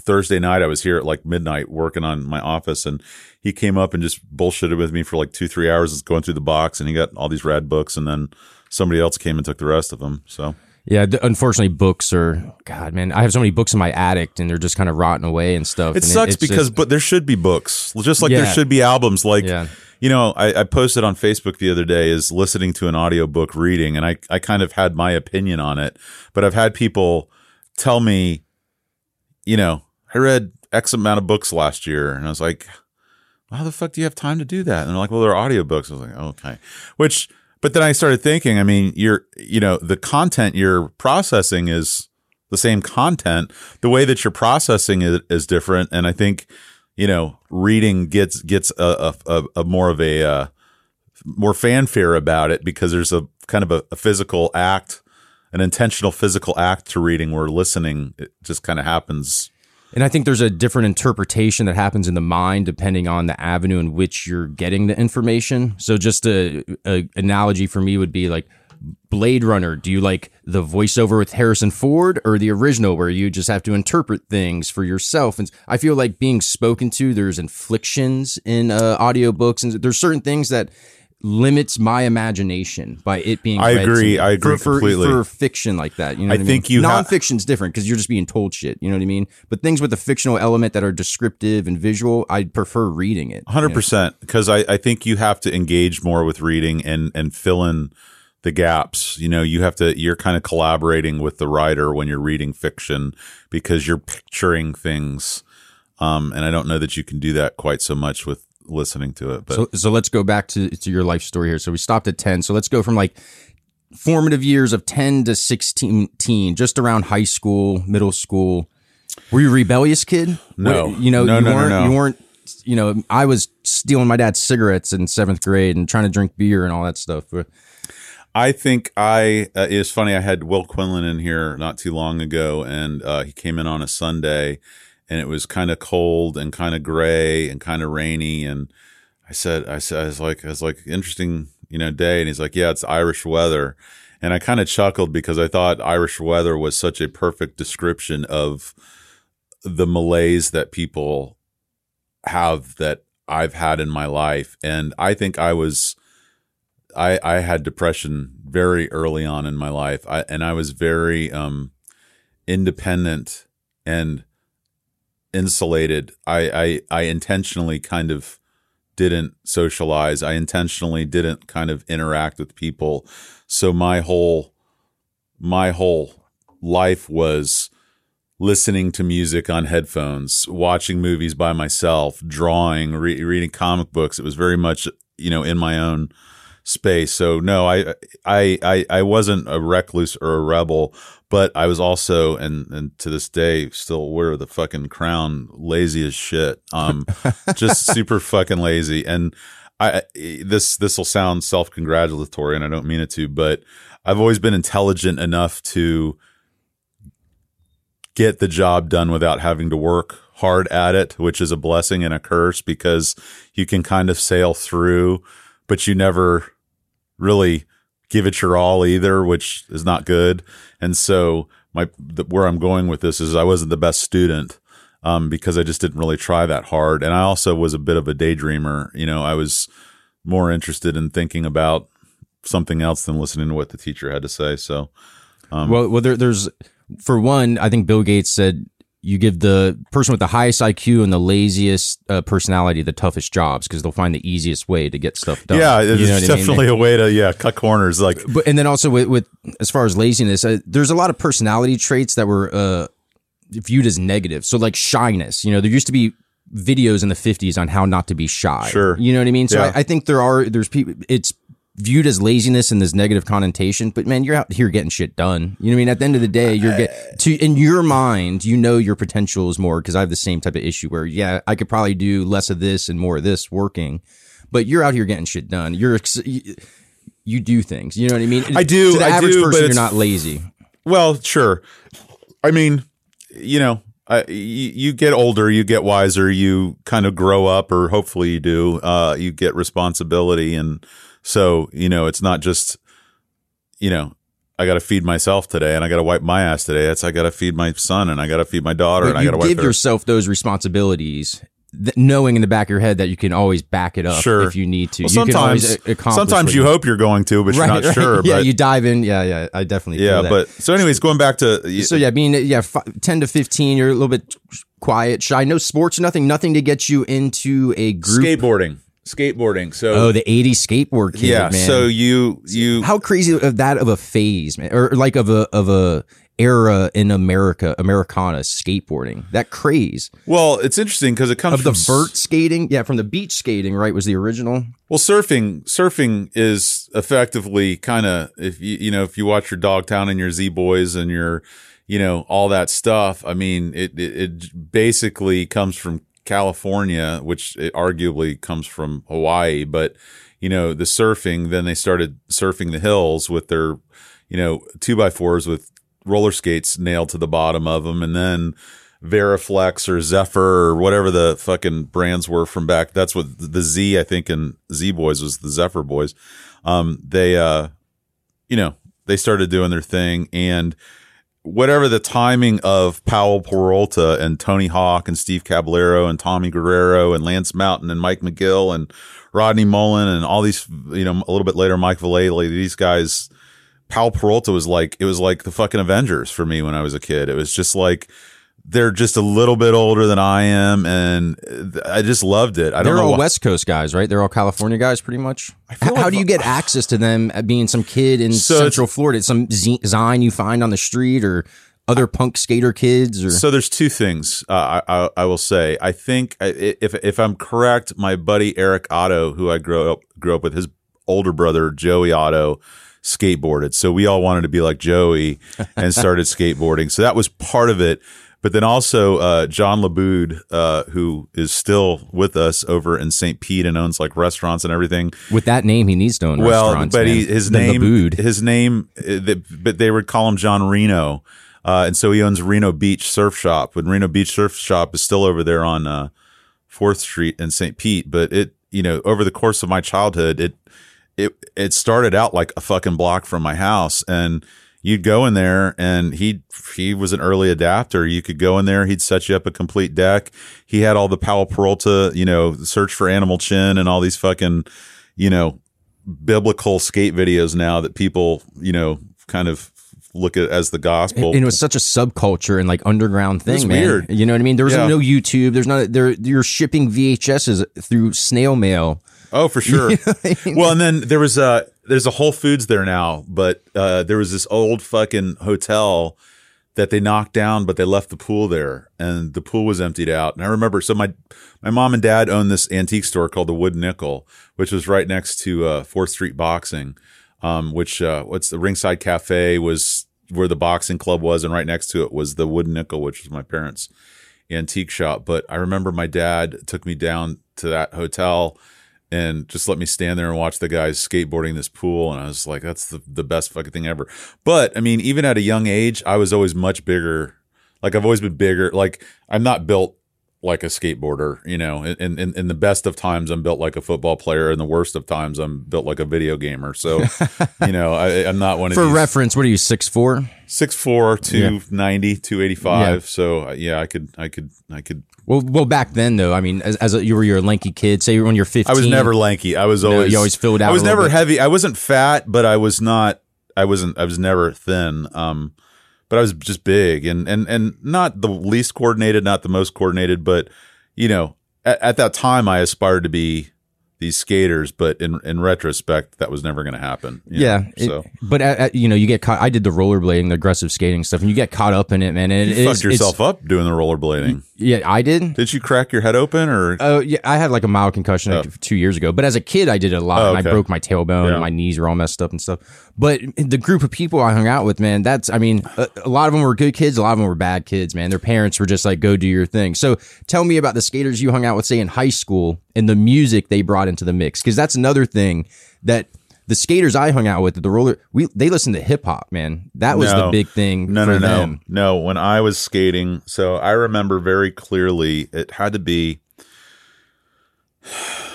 Thursday night. I was here at like midnight working on my office and he came up and just bullshitted with me for like two, three hours, just going through the box and he got all these rad books and then somebody else came and took the rest of them. So Yeah, d- unfortunately, books are God, man. I have so many books in my attic, and they're just kind of rotting away and stuff. it and sucks it's because, just- but there should be books, just like there should be albums. Like, Yeah. you know, I, I posted on Facebook the other day is listening to an audiobook reading, and I, I kind of had my opinion on it, but I've had people tell me, you know, I read X amount of books last year, and I was like, how the fuck do you have time to do that? And they're like, well, they're audiobooks. I was like, okay. Which, but then I started thinking, I mean, you're, you know, the content you're processing is the same content. The way that you're processing it is different. And I think, you know, reading gets, gets a, a, a, more of a, uh, more fanfare about it because there's a kind of a, a physical act, an intentional physical act to reading where listening, it just kind of happens. And I think there's a different interpretation that happens in the mind depending on the avenue in which you're getting the information. So just a, a analogy for me would be like Blade Runner. Do you like the voiceover with Harrison Ford or the original where you just have to interpret things for yourself? And I feel like being spoken to, there's inflictions in uh, audiobooks and there's certain things that limits my imagination by it being I agree. I agree for, for, completely. for fiction like that you know I think mean? you ha- nonfiction's different because you're just being told shit you know what I mean but things with a fictional element that are descriptive and visual I prefer reading it Hundred percent, because I, I think you have to engage more with reading and and fill in the gaps. You know, you have to. You're kind of collaborating with the writer when you're reading fiction because you're picturing things. Um, and I don't know that you can do that quite so much with listening to it. But So, so let's go back to, to your life story here. So we stopped at 10. So let's go from like formative years of 10 to 16, just around high school, middle school. Were you a rebellious kid? No. You know, No, you no, no, weren't, no. you weren't, you know, I was stealing my dad's cigarettes in seventh grade and trying to drink beer and all that stuff. But I think I. Uh, it's funny. I had Will Quinlan in here not too long ago, and uh, he came in on a Sunday, and it was kind of cold and kind of gray and kind of rainy. And I said, I said, I was like, I was like, interesting, you know, day. And he's like, yeah, it's Irish weather. And I kind of chuckled because I thought Irish weather was such a perfect description of the malaise that people have that I've had in my life. And I think I was I I had depression very early on in my life. I and I was very um independent and insulated. I I I intentionally kind of didn't socialize. I intentionally didn't kind of interact with people. So my whole my whole life was listening to music on headphones, watching movies by myself, drawing, re- reading comic books. It was very much, you know, in my own space. So no, I, I, I, I wasn't a recluse or a rebel, but I was also, and, and to this day, still wear the fucking crown, lazy as shit. Um, just super fucking lazy. And I, this, this will sound self congratulatory and I don't mean it to, but I've always been intelligent enough to get the job done without having to work hard at it, which is a blessing and a curse because you can kind of sail through but you never really give it your all either, which is not good. And so my the, where I'm going with this is I wasn't the best student um, because I just didn't really try that hard, and I also was a bit of a daydreamer. You know, I was more interested in thinking about something else than listening to what the teacher had to say. So well, well, there, there's for one, I think Bill Gates said you give the person with the highest IQ and the laziest uh, personality the toughest jobs because they'll find the easiest way to get stuff done. yeah, You it's know what I mean? definitely a way to yeah cut corners. Like But and then also with, with as far as laziness, uh, there's a lot of personality traits that were uh, viewed as negative. So like shyness, you know, there used to be videos in the 50s on how not to be shy. Sure. you know what I mean. So Yeah. I, I think there are there's people. It's viewed as laziness and this negative connotation. But man, you're out here getting shit done. You know what I mean? At the end of the day, you're get to in your mind, you know your potential is more because I have the same type of issue where yeah, I could probably do less of this and more of this working. But you're out here getting shit done. You're you, do things. You know what I mean? I do, To the I average do, but person, you're not lazy. Well, sure. I mean, you know, I, you, you get older, you get wiser, you kind of grow up, or hopefully you do. Uh, you get responsibility, and so you know, it's not just, you know, I got to feed myself today, and I got to wipe my ass today. It's I got to feed my son, and I got to feed my daughter, and I you got to give yourself those responsibilities, th- knowing in the back of your head that you can always back it up Sure. if you need to. Well, you can sometimes, sometimes you hope you're going to, but you're not right. sure. Yeah, but, you dive in. Yeah, yeah. I definitely. yeah, that. but so, anyways, going back to so yeah, being yeah, fi- ten to fifteen, you're a little bit quiet, shy. No sports, nothing, nothing to get you into a group. skateboarding, skateboarding. So Oh, the '80s skateboard kid, yeah, man. so you you how crazy of that of a phase, man, or like of a of a era in America, Americana skateboarding. That craze well, it's interesting because it comes of the vert skating, yeah, from the beach skating, right, was the original. Well, surfing surfing is effectively kind of if you you know if you watch your Dogtown and your Z Boys and your you know all that stuff. I mean, it it, it basically comes from California, which it arguably comes from Hawaii. But you know the surfing. Then they started surfing the hills with their you know two by fours with roller skates nailed to the bottom of them, and then. Veriflex or Zephyr or whatever the fucking brands were from back. That's what the Z I think and Z Boys was the Zephyr Boys. Um, they, uh, you know, they started doing their thing and whatever the timing of Powell Peralta and Tony Hawk and Steve Caballero and Tommy Guerrero and Lance Mountain and Mike McGill and Rodney Mullen and all these, you know, a little bit later, Mike Vallely, these guys, Powell Peralta was like, it was like the fucking Avengers for me when I was a kid. It was just like, they're just a little bit older than I am, and I just loved it. I don't They're know all why- West Coast guys, right? They're all California guys, pretty much. How, like- do you get access to them being some kid in So Central Florida? Some Zine you find on the street or other punk skater kids? Or So there's two things uh, I, I I will say. I think if if I'm correct, my buddy Eric Otto, who I grew up grew up with, his older brother Joey Otto skateboarded. So we all wanted to be like Joey and started skateboarding. So that was part of it. But then also uh, John Laboud, uh, who is still with us over in St. Pete and owns like restaurants and everything. with that name, he needs to own Well, restaurants. but he, his name, his name, uh, the- but they would call him John Reno, uh, and so he owns Reno Beach Surf Shop. But Reno Beach Surf Shop is still over there on uh, Fourth Street in St. Pete. But it, you know, over the course of my childhood, it it it started out like a fucking block from my house, and you'd go in there, and he he was an early adapter. You could go in there, he'd set you up a complete deck. He had all the Powell Peralta, you know, search for animal chin, and all these fucking, you know, biblical skate videos now that people, you know, kind of look at as the gospel. and it was such a subculture and like underground thing, man. weird. You know what I mean? There was Yeah. no YouTube. There's not there. You're shipping VHSs through snail mail. Oh, for sure. Well, and then there was a there's a Whole Foods there now, but uh, there was this old fucking hotel that they knocked down, but they left the pool there, and the pool was emptied out. And I remember, so my my mom and dad owned this antique store called the Wood Nickel, which was right next to uh, Fourth Street Boxing, um, which uh, what's the Ringside Cafe was where the boxing club was, and right next to it was the Wood Nickel, which was my parents' antique shop. But I remember my dad took me down to that hotel and just let me stand there and watch the guys skateboarding this pool. And I was like, that's the, the best fucking thing ever. But I mean, even at a young age, I was always much bigger. Like I've always been bigger. Like I'm not built like a skateboarder, you know. In, in in the best of times, I'm built like a football player. In the worst of times, I'm built like a video gamer. So, you know, I, I'm not one of For these reference, what are you six four? six four, two ninety, two eighty five. Yeah. So uh, yeah, I could, I could, I could. Well, well, back then though, I mean, as, as a, you were your lanky kid, say when you're 15. I was never lanky. I was always you always filled out I was never bit. heavy. I wasn't fat, but I was not. I wasn't. I was never thin. Um, but I was just big and and and not the least coordinated, not the most coordinated, but you know, at, at that time, I aspired to be these skaters. But in in retrospect, that was never going to happen. Yeah, know, it- so but uh, uh, you know, you get caught. I did the rollerblading, the aggressive skating stuff, and you get caught up in it, man. And you it fucked is- yourself up doing the rollerblading. Yeah, I did. Did you crack your head open or? Oh yeah, I had like a mild concussion like, two years ago. But as a kid, I did it a lot, Oh, and I broke my tailbone, Yeah. and my knees were all messed up and stuff. But the group of people I hung out with, man, that's I mean, a, a lot of them were good kids, a lot of them were bad kids, man. Their parents were just like, "Go do your thing." So tell me about the skaters you hung out with, say in high school, and the music they brought into the mix, because that's another thing that. The skaters I hung out with the roller, we they listened to hip hop, man. That was the big thing No, no, no, them. no. When I was skating, so I remember very clearly. It had to be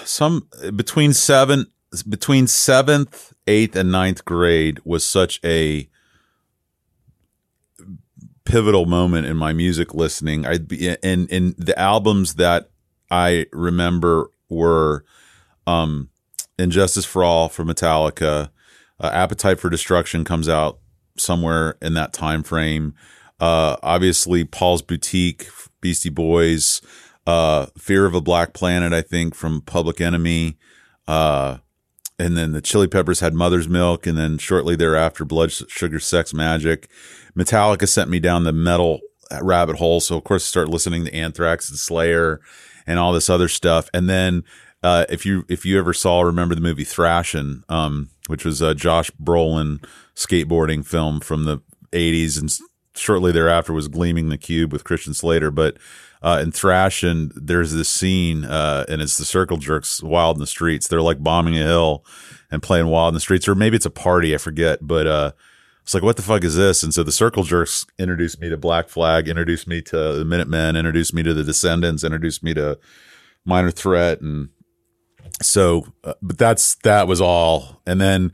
some between seven, between seventh, eighth, and ninth grade was such a pivotal moment in my music listening. I'd be and and the albums that I remember were um And Justice for All from Metallica, uh, Appetite for Destruction comes out somewhere in that time frame. Uh, obviously, Paul's Boutique, Beastie Boys, uh, Fear of a Black Planet, I think from Public Enemy, uh, and then the Chili Peppers had Mother's Milk, and then shortly thereafter, Blood Sugar Sex Magik. Metallica sent me down the metal rabbit hole, so of course, I started listening to Anthrax and Slayer and all this other stuff, and then. Uh, if you if you ever saw remember the movie Thrashin', um, which was a Josh Brolin skateboarding film from the 80s and shortly thereafter was Gleaming the Cube with Christian Slater. But uh, in Thrashin', there's this scene, uh, and it's the Circle Jerks wild in the streets. They're like bombing a hill and playing wild in the streets, or maybe it's a party, I forget. But uh, it's like, what the fuck is this? And so the Circle Jerks introduced me to Black Flag, introduced me to the Minutemen, introduced me to the Descendents, introduced me to Minor Threat, and so uh, but that's that was all and then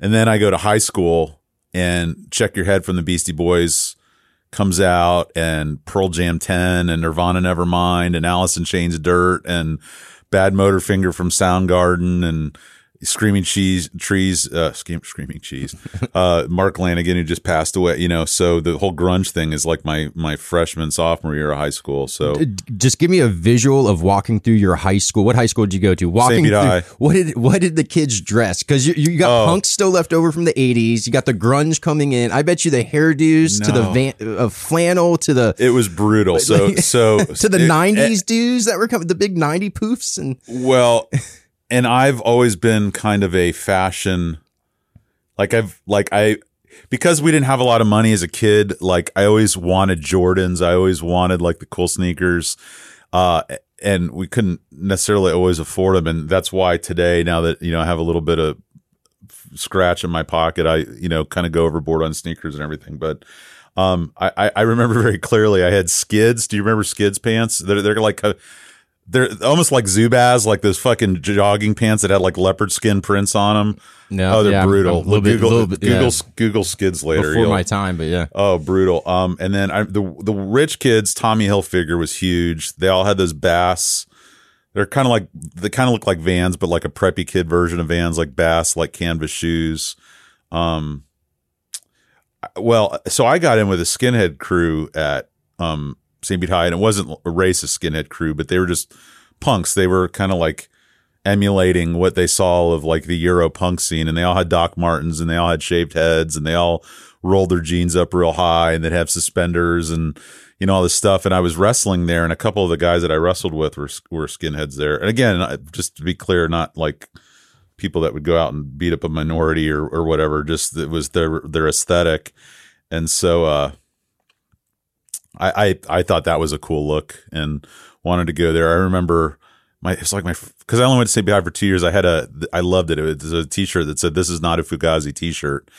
and then i go to high school and check your head from the beastie boys comes out and pearl jam 10 and nirvana nevermind and alice in chains dirt and bad motorfinger from soundgarden and screaming cheese trees uh scream, screaming cheese uh mark lanegan who just passed away you know so the whole grunge thing is like my my freshman sophomore year of high school so Just give me a visual of walking through your high school. What high school did you go to? Walking through. High. What did what did the kids dress? Because you, you got Oh. punks still left over from the '80s. You got the grunge coming in. I bet you the hairdos to the No. van, uh, flannel to the it was brutal so so to the it- '90s dudes that were coming, the big '90 poofs and Well, and I've always been kind of a fashion like I've like I because we didn't have a lot of money as a kid, like I always wanted Jordans, I always wanted like the cool sneakers. Uh and we couldn't necessarily always afford them and that's why today now that you know I have a little bit of scratch in my pocket, I you know kind of go overboard on sneakers and everything, but um, I, I- remember very clearly I had skids. Do you remember skids pants? They're, they're like, uh, they're almost like Zubaz, like those fucking jogging pants that had like leopard skin prints on them. no, oh, they're yeah, brutal. I'm a little bit, Google, bit, yeah, Google, Google skids later. before my time, but yeah. Oh, brutal. Um, and then I, the the rich kids, Tommy Hilfiger was huge. They all had those bass. They're kind of like they kind of look like Vans, but like a preppy kid version of Vans, like bass, like canvas shoes. Um, well, so I got in with a skinhead crew at um St. Pete High, and it wasn't a racist skinhead crew, but they were just punks. They were kind of like emulating what they saw of like the Euro punk scene, and they all had Doc Martens, and they all had shaved heads, and they all rolled their jeans up real high, and they'd have suspenders, and you know all this stuff. And I was wrestling there, and a couple of the guys that I wrestled with were were skinheads there. And again, just to be clear, not like people that would go out and beat up a minority or or whatever. Just it was their their aesthetic, and so uh, I, I I thought that was a cool look and wanted to go there. I remember my it's like my because I only went to St. High for two years. I had a I loved it. It was a T-shirt that said "This is not a Fugazi T-shirt."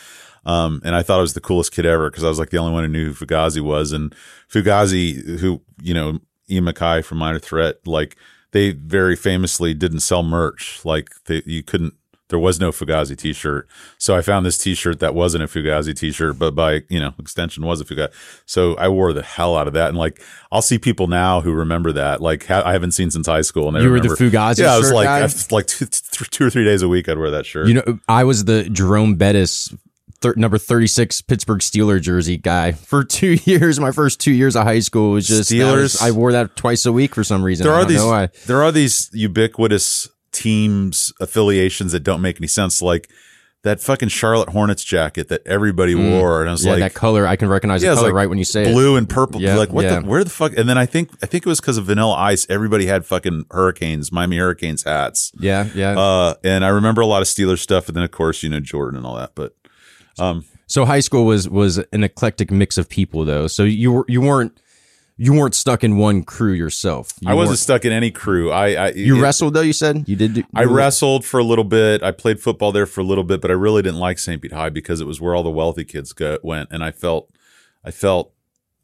Um, and I thought I was the coolest kid ever because I was like the only one who knew who Fugazi was. And Fugazi, who, you know, Ian MacKaye from Minor Threat, like they very famously didn't sell merch. Like they, you couldn't. There was no Fugazi T-shirt, so I found this T-shirt that wasn't a Fugazi T-shirt, but by you know extension was a Fugazi. So I wore the hell out of that, and like I'll see people now who remember that. Like ha- I haven't seen since high school, and they You were the remember- Fugazi Yeah, I was like? I- like two, th- two or three days a week. I'd wear that shirt. You know, I was the Jerome Bettis thir- number 36 Pittsburgh Steeler jersey guy for two years. My first two years of high school was just Steelers? was- I wore that twice a week for some reason. there I are don't these know why. there are these ubiquitous teams affiliations that don't make any sense like that fucking Charlotte Hornets jacket that everybody wore and I was Mm. Yeah, like that color I can recognize Yeah, the color like right when you say it. blue and purple Yeah, like what yeah. the where the fuck and then I think I think it was because of vanilla ice everybody had fucking hurricanes Miami Hurricanes hats Yeah, yeah. uh and I remember a lot of Steelers stuff and then of course you know Jordan and all that but so high school was was an eclectic mix of people though. So you were you weren't you weren't stuck in one crew yourself. You I wasn't stuck in any crew I, I You it- wrestled though. You said you did. Do, I wrestled for a little bit. I played football there for a little bit, but I really didn't like St. Pete High because it was where all the wealthy kids go, went, and I felt, I felt,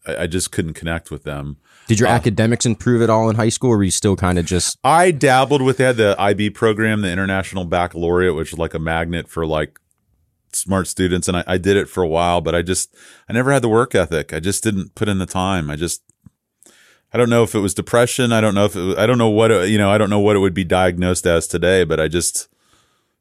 I, I just couldn't connect with them. Did your uh, academics improve at all in high school, or were you still kind of just? I dabbled with that the IB program, the International Baccalaureate, which is like a magnet for like smart students, and I, I did it for a while, but I just, I never had the work ethic. I just didn't put in the time. I just. I don't know if it was depression. I don't know if it was, I don't know what it, you know. I don't know what it would be diagnosed as today. But I just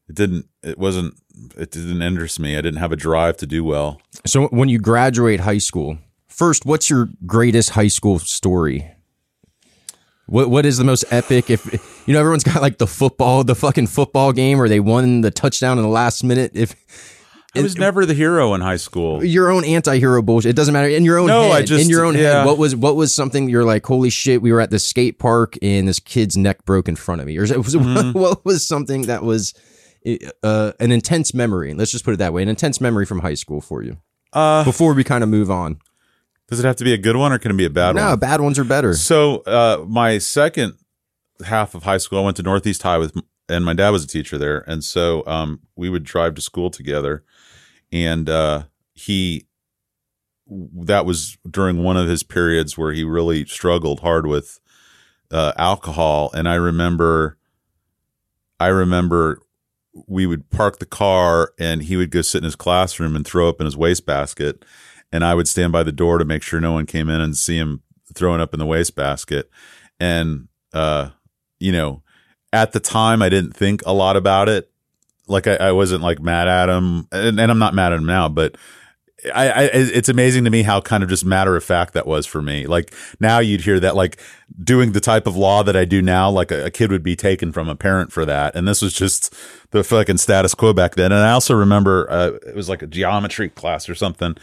it didn't. It wasn't. It didn't interest me. I didn't have a drive to do well. So when you graduate high school, first, what's your greatest high school story? What what is the most epic? If you know, everyone's got like the football, the fucking football game or they won the touchdown in the last minute. If I was never the hero in high school. your own anti-hero bullshit, it doesn't matter. In your own No, head, I just- in your own yeah. head, what was what was something you're like, holy shit, we were at the skate park and this kid's neck broke in front of me, or it, was, Mm-hmm. what was something that was uh, an intense memory? Let's just put it that way, an intense memory from high school for you. Uh, Before we kind of move on, does it have to be a good one or can it be a bad no, one? No, bad ones are better. So uh, my second half of high school, I went to Northeast High with, and my dad was a teacher there, and so um, we would drive to school together, and uh, he that was during one of his periods where he really struggled hard with uh, alcohol, and I remember, I remember we would park the car and he would go sit in his classroom and throw up in his wastebasket and I would stand by the door to make sure no one came in and see him throwing up in the wastebasket. And, uh, you know, at the time, I didn't think a lot about it. Like I, I wasn't like mad at him and, and I'm not mad at him now, but I, I, it's amazing to me how kind of just matter of fact that was for me. Like now you'd hear that like doing the type of law that I do now, like a, a kid would be taken from a parent for that. And this was just the fucking status quo back then. And I also remember, uh, it was like a geometry class or something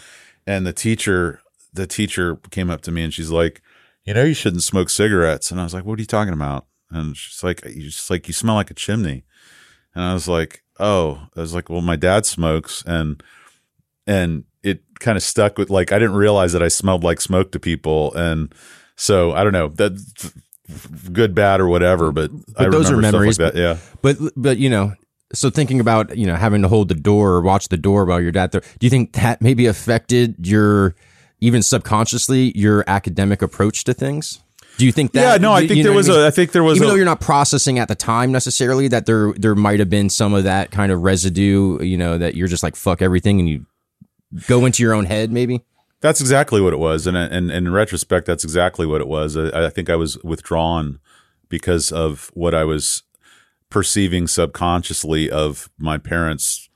and the teacher the teacher came up to me and she's like you know you shouldn't smoke cigarettes and i was like what are you talking about and she's like you just like you smell like a chimney and i was like oh i was like well my dad smokes and and it kind of stuck with like i didn't realize that i smelled like smoke to people and so i don't know that good bad or whatever but, I those are memories, like that yeah But but you know, so thinking about you know having to hold the door or watch the door while your dad there, do you think that maybe affected your even subconsciously your academic approach to things? Do you think that? yeah no i think you there know what was I mean? a i think there was even a, though you're not processing at the time necessarily that there there might have been some of that kind of residue, you know, that you're just like fuck everything and you go into your own head maybe. That's exactly what it was, and and, and in retrospect, that's exactly what it was. I, I think I was withdrawn because of what I was perceiving subconsciously of my parents'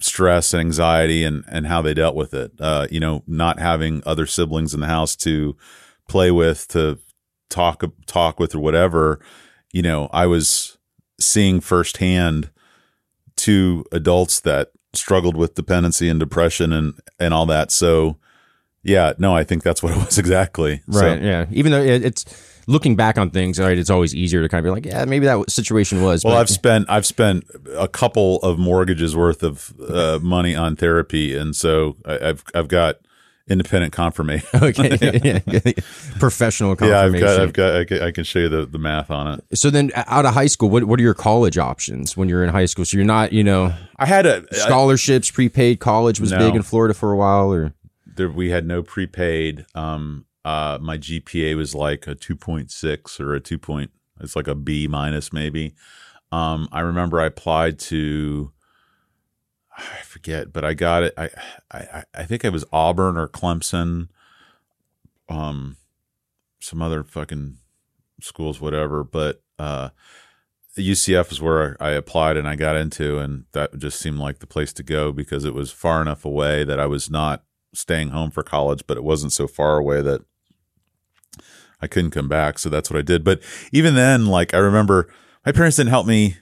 stress and anxiety and and how they dealt with it. Uh, you know, not having other siblings in the house to play with, to talk talk with, or whatever. You know, I was seeing firsthand two adults that struggled with dependency and depression and and all that. So yeah, no, I think that's what it was exactly. So- Right. yeah. Even though it's looking back on things, right? It's always easier to kind of be like, yeah, maybe that situation was. well, but- I've spent I've spent a couple of mortgages worth of uh, money on therapy, and so I, I've I've got independent confirmation. okay. yeah. Professional yeah, I've got I've got I can, I can show you the, the math on it. so then out of high school, what, what are your college options when you're in high school? So you're not, you know, I had a I- scholarships, prepaid college was No. big in Florida for a while or there, we had no prepaid. Um, uh, my GPA was like a 2.6 or a 2 point, it's like a B minus maybe. Um, I remember I applied to, I forget, but I got it. I, I, I think it was Auburn or Clemson, um, some other fucking schools, whatever. But, uh, UCF is where I applied and I got into, and that just seemed like the place to go because it was far enough away that I was not staying home for college, but it wasn't so far away that I couldn't come back. So that's what I did. But even then, like I remember my parents didn't help me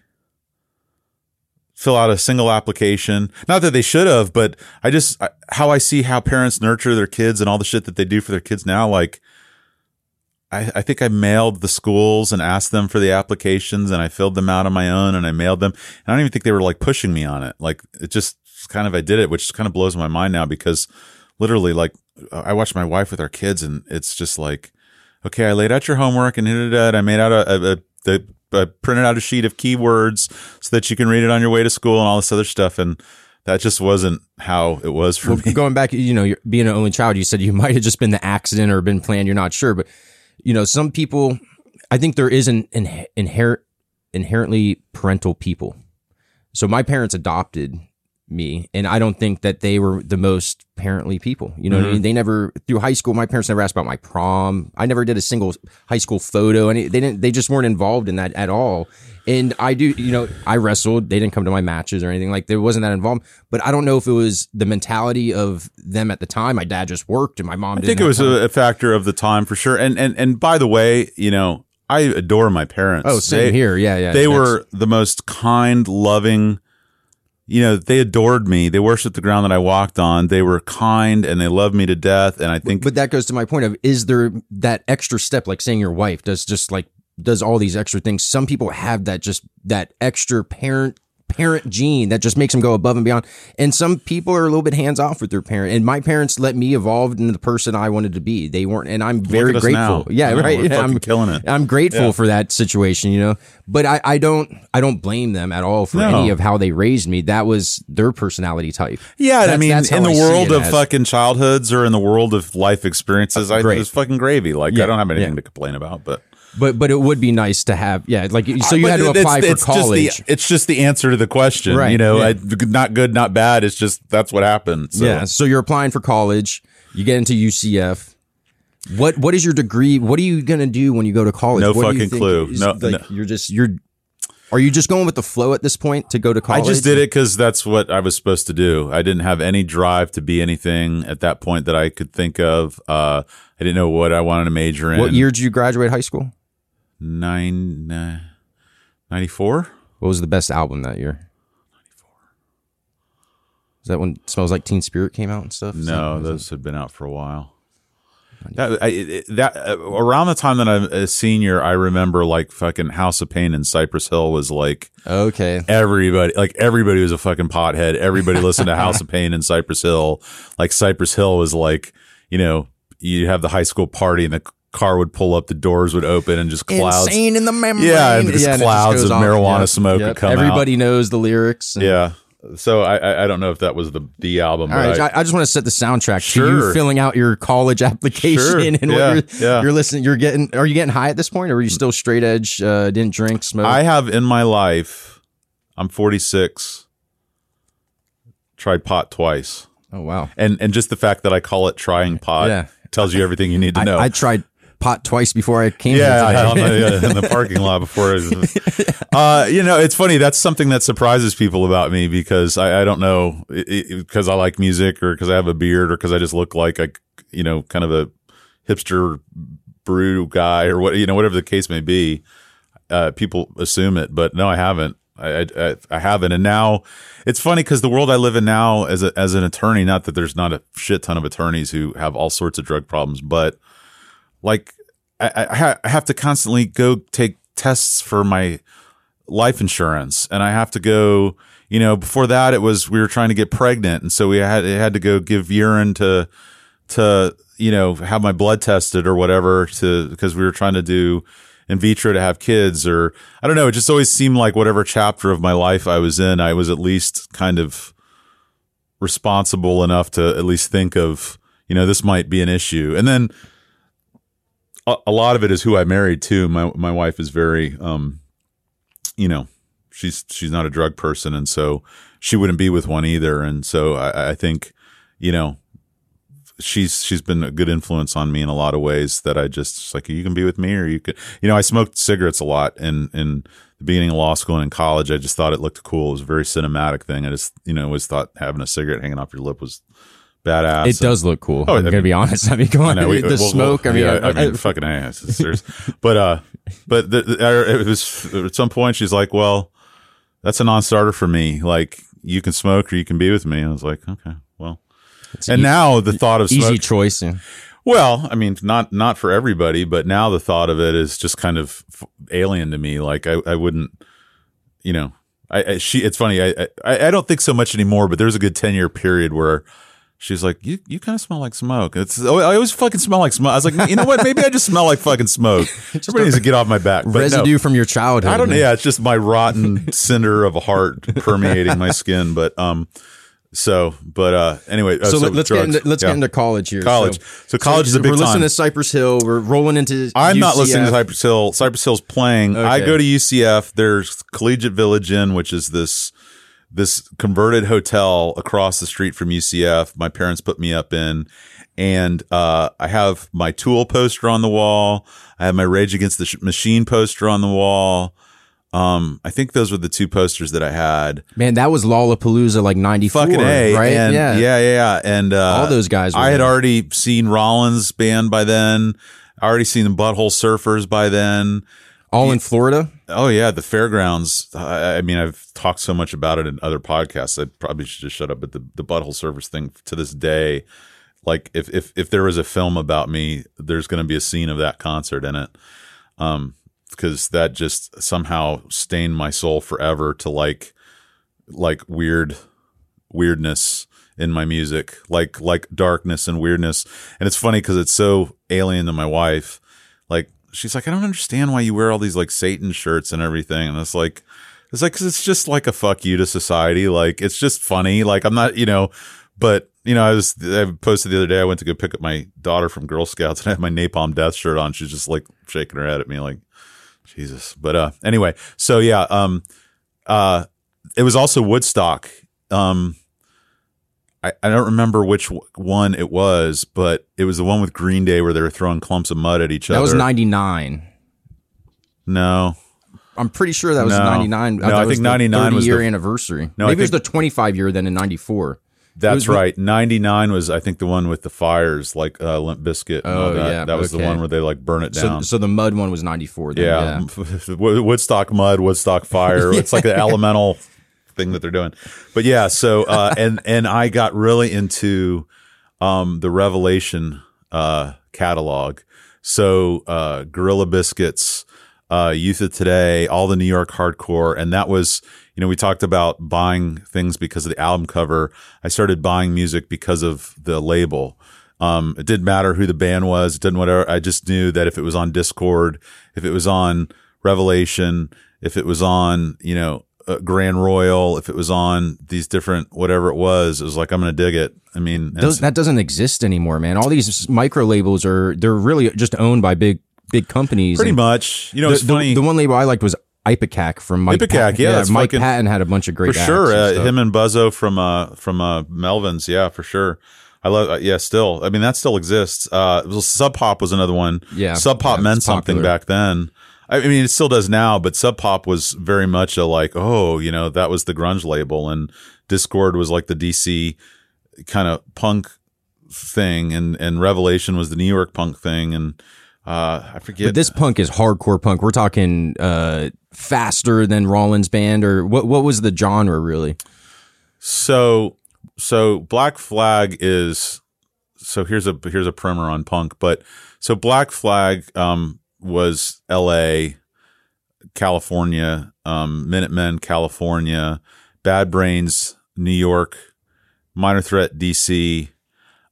fill out a single application. Not that they should have, but I just how I see how parents nurture their kids and all the shit that they do for their kids now. Like I, I think I mailed the schools and asked them for the applications, and I filled them out on my own, and I mailed them. And I don't even think they were like pushing me on it. Like it just kind of I did it, which kind of blows my mind now because literally, like I watch my wife with our kids, and it's just like, okay, I laid out your homework and hit it. I made out a, a, a the I printed out a sheet of keywords so that you can read it on your way to school and all this other stuff. And that just wasn't how it was for Well, me. going back, you know, you're, being an only child, you said you might have just been the accident or been planned. You're not sure, but you know, some people, I think there is an inherent, inherently parental people. So my parents adopted me, and I don't think that they were the most parently people. You know what I mm-hmm. mean? They never through high school. My parents never asked about my prom. I never did a single high school photo, and they didn't. They just weren't involved in that at all. And I do, you know, I wrestled. They didn't come to my matches or anything. Like there wasn't that involved. But I don't know if it was the mentality of them at the time. My dad just worked, and my mom. Didn't. I think it was a, a factor of the time for sure. And and and by the way, you know, I adore my parents. Oh, same They- here. Yeah, yeah. They were the most kind, loving. You know, they adored me. They worshipped the ground that I walked on. They were kind and they loved me to death. And I think But that goes to my point of is there that extra step, like saying your wife does just like does all these extra things. Some people have that just that extra parent parent gene that just makes them go above and beyond. And some people are a little bit hands off with their parent. And my parents let me evolve into the person I wanted to be. They weren't, and I'm very grateful. now. Yeah, Yeah, right. Yeah, I'm killing it. I'm grateful Yeah. for that situation, you know. But I, I don't I don't blame them at all for No. any of how they raised me. That was their personality type. Yeah, I mean, in the I world of as. fucking childhoods or in the world of life experiences, I Great. it's fucking gravy. Like I don't have anything to complain about, but But but it would be nice to have yeah like so you But had to apply it's for just college. the- it's just the answer to the question, Right, You know, yeah. I, not good, not bad. It's just that's what happened. So. Yeah. So you're applying for college. You get into UCF. What What is your degree? What are you gonna do when you go to college? No What do you fucking think clue. is- No- like, no. You're just you're. Are you just going with the flow at this point to go to college? I just did it because that's what I was supposed to do. I didn't have any drive to be anything at that point that I could think of. Uh, I didn't know what I wanted to major in. What year did you graduate high school? Nine, uh, 94? What was the best album that year? 94. Is that when Smells Like Teen Spirit came out and stuff? Is No, that- those had been out for a while. That I, that uh, around the time that I'm a senior, I remember like fucking House of Pain in Cypress Hill was like okay. everybody, like everybody was a fucking pothead. Everybody listened to House of Pain in Cypress Hill. Like Cypress Hill was like, you know, you have the high school party and the car would pull up, the doors would open, and just clouds. Insane in the membrane. Yeah, and just it clouds goes of on. marijuana Yep, smoke would yep. come out. Everybody knows the lyrics. and- Yeah. So I, I I don't know if that was the the album. All but right, I- I, I just want to set the soundtrack to Sure. you filling out your college application Sure. and Yeah, what you're, yeah. you're listening. You're getting. Are you getting high at this point, or are you still straight edge? Uh, didn't drink, smoke. I have in my life, I'm 46, tried pot twice. oh wow. And and just the fact that I call it trying pot Yeah. tells you everything you need to I, know. I tried pot twice before I came yeah, the, in the parking lot before. uh, you know, it's funny. That's something that surprises people about me because I, I don't know because I like music or because I have a beard or because I just look like a you know kind of a hipster brew guy or what you know whatever the case may be. Uh, people assume it, but no, I haven't. I, I, I haven't, and now it's funny because the world I live in now, as a, as an attorney, not that there's not a shit ton of attorneys who have all sorts of drug problems, but like I, I, ha- I have to constantly go take tests for my life insurance, and I have to go. You know, before that, it was we were trying to get pregnant, and so we had had to go give urine to to you know have my blood tested or whatever to because we were trying to do in vitro to have kids or I don't know. It just always seemed like whatever chapter of my life I was in, I was at least kind of responsible enough to at least think of you know this might be an issue, and then a, lot of it is who I married too. My my wife is very um you know, she's she's not a drug person and so she wouldn't be with one either. And so I, I think, you know, she's she's been a good influence on me in a lot of ways that I just like you can be with me or you could you know I smoked cigarettes a lot in in the beginning of law school and in college I just thought it looked cool it was a very cinematic thing I just you know always thought having a cigarette hanging off your lip was badass It does look cool. Oh, I'm I gonna be honest. I mean, come on, I know, we- the we'll- smoke. we'll- I mean, yeah, I, I mean, fucking ass. But uh, but the, the, it was at some point she's like, "Well, that's a non-starter for me. Like, you can smoke or you can be with me." I was like, "Okay, well." And e- now the thought of easy smoke, choice. yeah. well, I mean, not not for everybody, but now the thought of it is just kind of alien to me. Like, I, I wouldn't, you know, I, I she. It's funny. I, I I don't think so much anymore, but there's a good ten year period where. She's like, you, you kind of smell like smoke. It's, oh, I always fucking smell like smoke. I was like, you know what? Maybe I just smell like fucking smoke. Everybody needs to get off my back. But no. Residue from your childhood. I don't know. Yeah, it's just my rotten cinder of a heart permeating my skin. But um, so but uh, anyway. uh, So, let, us drugs. get into, let's Yeah. get into college here. college. So, college is a big We're time. listening to Cypress Hill. We're rolling into. I'm not listening to Cypress Hill. Cypress Hill's playing. I go to UCF. There's Collegiate Village Inn, which is this this converted hotel across the street from UCF. My parents put me up in, and uh, I have my Tool poster on the wall. I have my Rage Against the Machine poster on the wall. Um, I think those were the two posters that I had. Man, that was Lollapalooza like '94, Fucking a, right? And yeah, yeah, yeah, yeah. And uh, All those guys were I had there. already seen Rollins band by then. I already seen the Butthole Surfers by then. All in Florida. Oh yeah, the fairgrounds. I, I mean, I've talked so much about it in other podcasts. I probably should just shut up. But the the butthole surfers thing to this day, like if if if there was a film about me, there's going to be a scene of that concert in it. Um, because that just somehow stained my soul forever to like like weird weirdness in my music, like like darkness and weirdness. And it's funny because it's so alien to my wife. She's like, I don't understand why you wear all these like Satan shirts and everything. And it's like, it's like 'cause it's just like a fuck you to society. Like it's just funny. Like I'm not, you know, but you know, I was I posted the other day. I went to go pick up my daughter from Girl Scouts and I had my Napalm Death shirt on. She's just like shaking her head at me, like Jesus. But uh, anyway, so yeah, um, uh, it was also Woodstock. Um, I, I don't remember which one it was, but it was the one with Green Day where they were throwing clumps of mud at each That other. That was '99. No, I'm pretty sure that was No. '99. No, I think 99 was year the- anniversary. No, I Maybe it was the 25 year then in '94. that's right. Ninety nine was I think the one with the fires, like uh, Limp Bizkit. Oh, that. yeah, that was the one where they like burn it So, down. so the mud one was '94. Then, yeah, Wo- Woodstock mud, Woodstock fire. It's like an elemental thing that they're doing. But yeah, so uh, and and I got really into um, the Revelation uh, catalog. So uh, Gorilla Biscuits, uh, Youth of Today, all the New York hardcore, and that was you know we talked about buying things because of the album cover. I started buying music because of the label. Um, it didn't matter who the band was. It didn't whatever. I just knew that if it was on Dischord, if it was on Revelation, if it was on, you know, uh, Grand Royal, if it was on these different, whatever it was, it was like, I'm going to dig it. I mean, Those, that doesn't exist anymore, man. All these micro labels are they're really just owned by big big companies. pretty And much, you know, The, it's funny. the one label I liked was Ipecac from Mike. Ipecac, yeah, that's Mike fucking- Patton had a bunch of great for sure. and Uh, him and Buzzo from, uh, from, uh, Melvin's. Yeah, for sure. I love, uh, yeah, still. I mean, that still exists. Uh, Sub Pop was another one. Yeah, Sub Pop yeah, meant something back then. I mean, it still does now, but Sub Pop was very much a like, oh, you know, that was the grunge label, and Dischord was like the DC kind of punk thing, and and Revelation was the New York punk thing, and uh, I forget. But this punk is hardcore punk. We're talking uh, faster than Rollins band, or what? What was the genre really? So so Black Flag is so here's a here's a primer on punk, but so Black Flag um was L.A. California, um, Minutemen, California, Bad Brains, New York, Minor Threat, DC,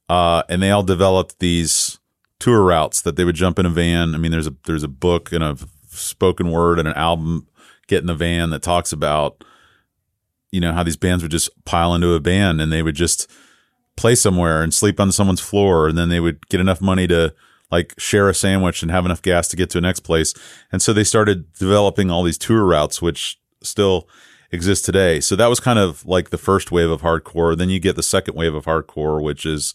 uh, and they all developed these tour routes that they would jump in a van. I mean, there's a there's a book and a spoken word and an album get in a van that talks about you know how these bands would just pile into a van and they would just play somewhere and sleep on someone's floor and then they would get enough money to like share a sandwich and have enough gas to get to the next place. And so they started developing all these tour routes, which still exist today. So that was kind of like the first wave of hardcore. Then you get the second wave of hardcore, which is,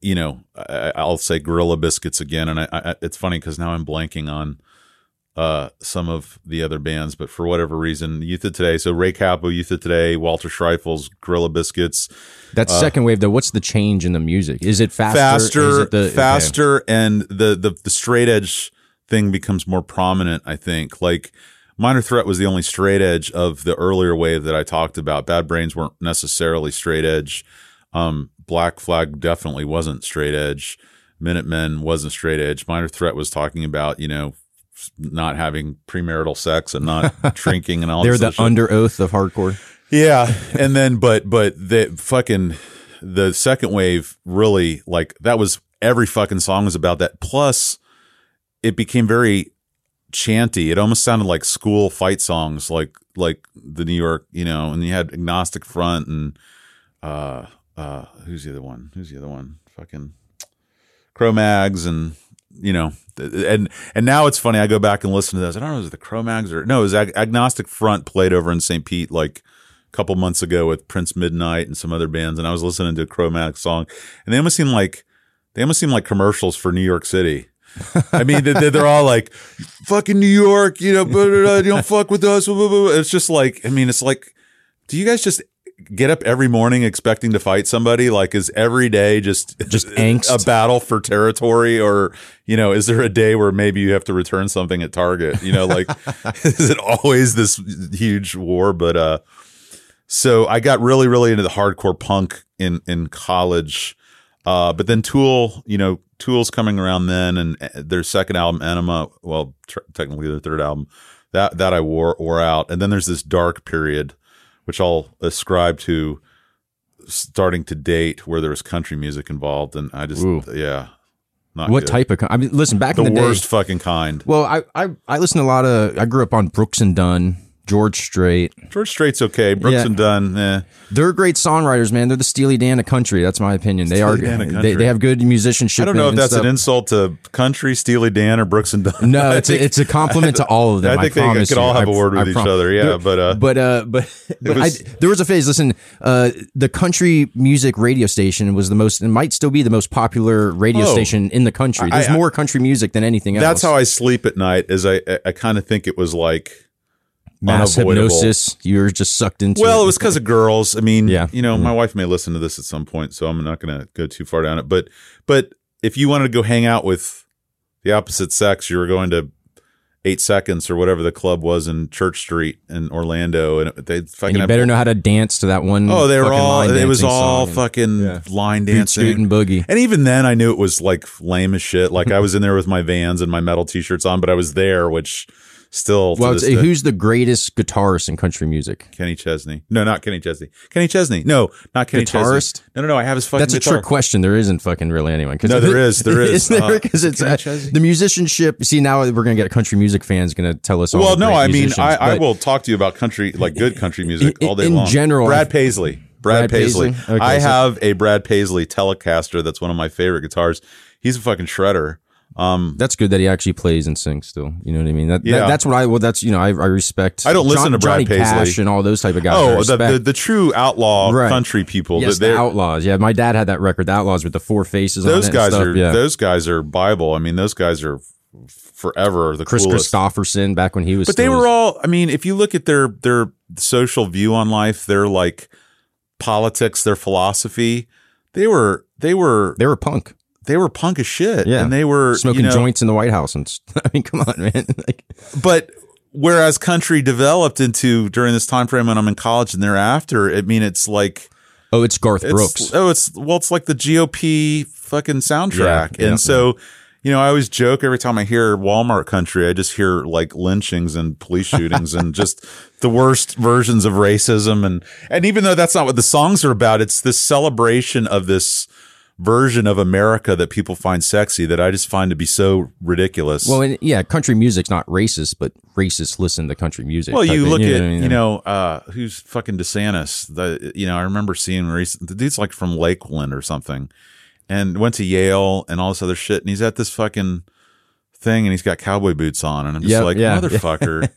you know, I, I'll say Gorilla Biscuits again. And I, I, it's funny because now I'm blanking on uh, some of the other bands, but for whatever reason, Youth of Today. So Ray Cappo, Youth of Today, Walter Schreifels, Gorilla Biscuits, That second wave, though, what's the change in the music? Is it faster? faster, Is it the, okay. faster, and the, the the straight edge thing becomes more prominent. I think like Minor Threat was the only straight edge of the earlier wave that I talked about. Bad Brains weren't necessarily straight edge. Um, Black Flag definitely wasn't straight edge. Minutemen wasn't straight edge. Minor Threat was talking about you know not having premarital sex and not drinking and all. They're this the shit. under oath of hardcore. Yeah, and then but but the fucking the second wave really like that was every fucking song was about that. Plus, it became very chanty. It almost sounded like school fight songs, like like the New York, you know. And you had Agnostic Front and uh uh who's the other one? Who's the other one? Fucking Cro-Mags and you know and and now it's funny. I go back and listen to those. I don't know, is it the Cro-Mags or no? It was Ag- Agnostic Front played over in St. Pete like couple months ago with Prince Midnight and some other bands, and I was listening to a Cro-Mags song, and they almost seem like they almost seem like commercials for New York City. I mean, they- they're all like, "Fucking New York," you know, blah, blah, blah, you don't fuck with us. It's just like, I mean, it's like, do you guys just get up every morning expecting to fight somebody? Like, is every day just Just angst? a battle for territory, or you know, is there a day where maybe you have to return something at Target? You know, like, is it always this huge war? But uh, so I got really, really into the hardcore punk in in college. Uh, but then Tool, you know, Tool's coming around then, and uh, their second album, Ænima, well, tr- technically their third album, that that I wore wore out, and then there's this dark period, which I'll ascribe to starting to date where there was country music involved, and I just Ooh. yeah, not What good. type of? I mean, listen, back the in the worst day. fucking kind. Well, I, I I listened to a lot of. I grew up on Brooks and Dunn, George Strait. George Strait's okay, Brooks Yeah. and Dunn, eh. They're great songwriters, man. They're the Steely Dan of country. That's my opinion. They are. They, they have good musicianship. I don't know if that's stuff. an insult to country, Steely Dan, or Brooks and Dunn. No, I it's a, it's a compliment to all of them. I think they promise could all you. have I a word with I each prom- other, yeah, There- but, uh, but uh, but, but was- I, there was a phase. Listen, uh, the country music radio station was the most, and might still be the most popular radio Oh. station in the country. There's I- I- more country music than anything else. That's how I sleep at night. Is I I, I kind of think it was like mass unavoidable. hypnosis. You're just sucked into. Well, it was because of girls. I mean, Yeah. you know, my mm-hmm. wife may listen to this at some point, so I'm not going to go too far down it. But but if you wanted to go hang out with the opposite sex, you were going to Eight Seconds or whatever the club was in Church Street in Orlando, and they fucking And you have- better know how to dance to that one. Oh, they were all. It was all song. fucking Yeah. line dancing. scoot and boogie. And even then, I knew it was like lame as shit. Like I was in there with my Vans and my metal T-shirts on, but I was there, which still. Well, who's the greatest guitarist in country music? Kenny Chesney? No, not Kenny Chesney. Kenny Chesney. No, not Kenny Guitarist? Chesney. No, no, no. I have his fucking That's a guitar. trick question. There isn't fucking really anyone. No, there is, there is. There? Uh, Because it's uh, the musicianship. See, now we're gonna get a country music fans going to tell us. All Well, no, I mean, I, I will talk to you about country, like good country music, In- all day in long. In general, Brad Paisley. Brad, Brad Paisley. Paisley? Okay, I so- have a Brad Paisley Telecaster. That's one of my favorite guitars. He's a fucking shredder. Um, That's good that he actually plays and sings still. You know what I mean? That, that- that's what I. Well, that's you know I, I respect. I don't listen to Brad Johnny Paisley. Cash and all those type of guys. Oh, the, the the true outlaw Right. country people. yes, that the Outlaws. Yeah, my dad had that record. The Outlaws with the four faces. those guys stuff. are Yeah. those guys are Bible. I mean, those guys are forever the Kris coolest. Kristofferson back when he was. But they were his- all. I mean, if you look at their their social view on life, their like politics, their philosophy, they were they were They were punk. They were punk as shit. Yeah. and they were smoking you know, joints in the White House and I mean, come on, man. Like, But whereas country developed into during this time frame when I'm in college and thereafter, I mean, it's like oh, it's Garth it's, Brooks. Oh, it's well, it's like the GOP fucking soundtrack, Yeah, yeah, and so. You know, I always joke every time I hear Walmart country, I just hear like lynchings and police shootings and just the worst versions of racism. And, and even though that's not what the songs are about, it's this celebration of this version of America that people find sexy that I just find to be so ridiculous. Well, and, yeah, country music's not racist, but racists listen to country music. Well, you look know at I mean? you know uh, who's fucking DeSantis. The you know I remember seeing recent the dude's like from Lakeland or something, and went to Yale and all this other shit. And he's at this fucking thing and he's got cowboy boots on. And I'm just Yep, like, yeah. motherfucker.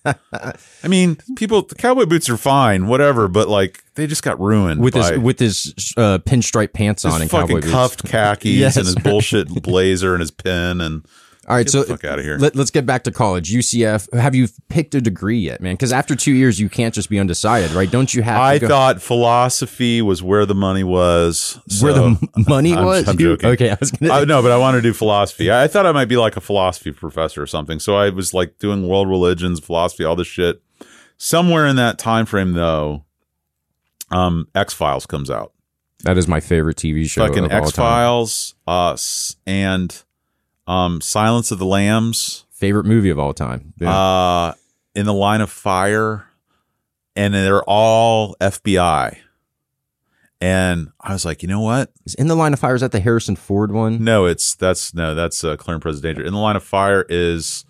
I mean, people, the cowboy boots are fine, whatever, but like they just got ruined with his with his uh, pinstripe pants on and fucking cowboy boots. cuffed khakis Yes. and his bullshit blazer and his pin. And All right, Get so fuck outta here. Let, us get back to college. UCF. Have you picked a degree yet, man? Because after two years, you can't just be undecided, right? Don't you have? I to go, thought philosophy was where the money was. where the money I'm- was. I'm joking. Okay, I was gonna. I, no, but I want to do philosophy. I, I thought I might be like a philosophy professor or something. So I was like doing world religions, philosophy, all this shit. Somewhere in that time frame, though, um, X Files comes out. that is my favorite TV show. Fucking of X. Files, us, and um, Silence of the Lambs. Favorite movie of all time. Yeah. Uh, in the Line of Fire, and they're all FBI. And I was like, you know what? is in the line of fire. Is that the Harrison Ford one? No, it's that's no, that's uh, Clear and Present Danger. In the Line of Fire is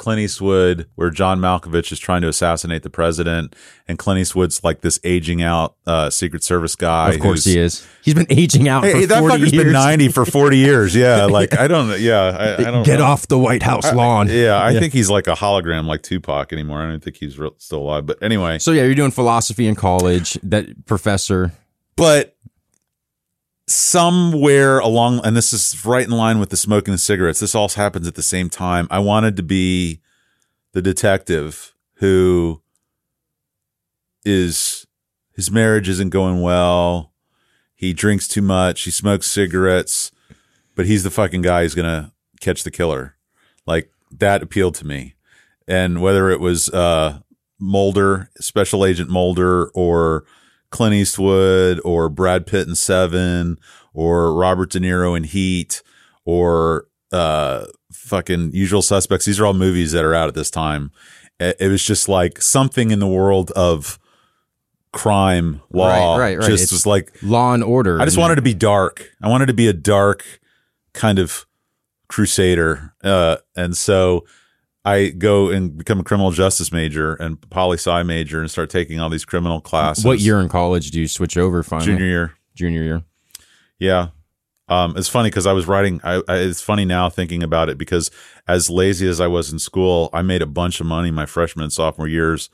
Clint Eastwood, where John Malkovich is trying to assassinate the president, and Clint Eastwood's like this aging out uh, Secret Service guy. of course he is. He's been aging out Hey, for that forty fucker's years. been ninety for forty years. Yeah, like I don't. Yeah, I, I don't Get know. off the White House lawn. Yeah, I think he's like a hologram, like Tupac anymore. I don't think he's real, still alive. But anyway, So yeah, you're doing philosophy in college. That professor. but somewhere along and this is right in line with the smoking the cigarettes. This all happens at the same time. I wanted to be the detective who is his marriage isn't going well. He drinks too much. He smokes cigarettes. But he's the fucking guy who's gonna catch the killer. Like that appealed to me. And whether it was uh mulder special agent mulder or Clint Eastwood or Brad Pitt in Seven or Robert De Niro in Heat or uh fucking Usual Suspects. These are all movies that are out at this time. It, it was just like something in the world of crime law. Right, right, right. Just It's- was like Law and Order. I just wanted to be dark. I wanted to be a dark kind of crusader. Uh, and so I go and become a criminal justice major and poli sci major and start taking all these criminal classes. What year in college do you switch over finally? Junior year. Junior year. Yeah. Um, it's funny because I was writing. I, I, it's funny now thinking about it because as lazy as I was in school, I made a bunch of money my freshman and sophomore years,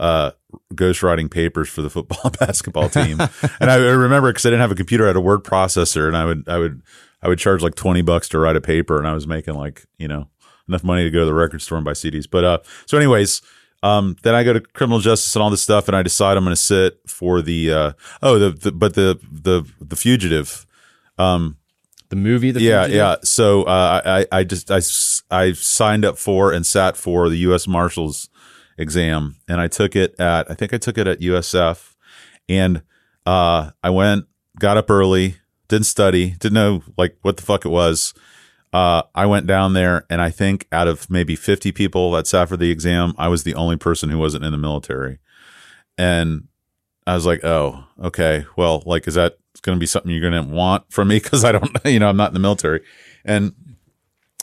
uh, ghostwriting papers for the football basketball team. and I remember because I didn't have a computer, I had a word processor, and I would, I would, I would charge like twenty bucks to write a paper, and I was making like you know enough money to go to the record store and buy CDs. But uh, so anyways, um, then I go to criminal justice and all this stuff, and I decide I'm going to sit for the uh, oh the, the but the the the fugitive. Um, The movie. The yeah, Fugitive? yeah. So uh, I I just I I signed up for and sat for the U.S. Marshals exam, and I took it at I think I took it at USF, and uh, I went got up early, didn't study, didn't know like what the fuck it was. Uh, I went down there, and I think out of maybe fifty people that sat for the exam, I was the only person who wasn't in the military, and I was like, oh, okay. Well, like, is that going to be something you're going to want from me? Because I don't, you know, I'm not in the military. And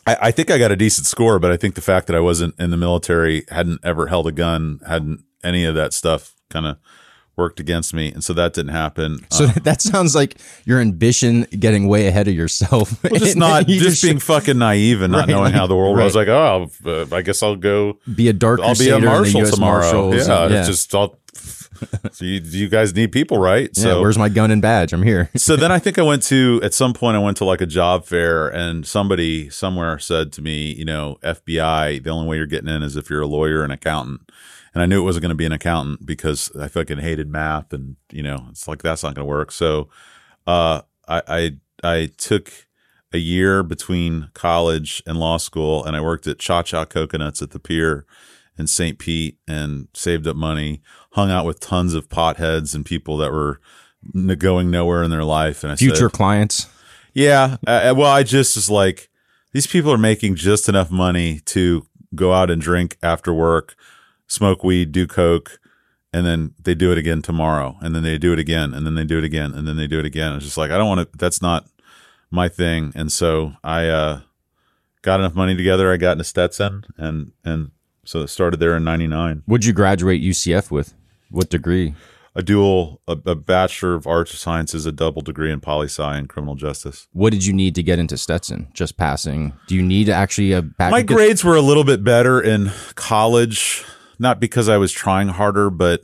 I, I think I got a decent score, but I think the fact that I wasn't in the military, hadn't ever held a gun, hadn't any of that stuff kind of worked against me. And so that didn't happen. So Uh, that sounds like your ambition getting way ahead of yourself. well, just not, you just being fucking naive and not Right, knowing how the world. right. I was like, oh, uh, I guess I'll go. be a dark I'll be a marshal tomorrow. Marshals. yeah, and- it's just all. so you, you guys need people, right? yeah, So where's my gun and badge? I'm here. so then I think I went to at some point I went to like a job fair and somebody somewhere said to me, you know, FBI, the only way you're getting in is if you're a lawyer and accountant. And I knew it wasn't going to be an accountant because I fucking hated math and you know, it's like that's not going to work. So uh I I I took a year between college and law school and I worked at Cha Cha Coconuts at the pier in St. Pete and saved up money, hung out with tons of potheads and people that were going nowhere in their life. And I Future said, clients. yeah. Uh, well, I just was like, these people are making just enough money to go out and drink after work, smoke weed, do coke, and then they do it again tomorrow, and then they do it again, and then they do it again, and then they do it again. It's just like I don't want to. That's not my thing. And so I uh, got enough money together. I got into Stetson, and and so it started there in '99. Would you graduate UCF with? What degree? a dual, a, a bachelor of arts or sciences, a double degree in poli sci and criminal justice. What did you need to get into Stetson? Just passing? Do you need actually a back? My grades were a little bit better in college, not because I was trying harder, but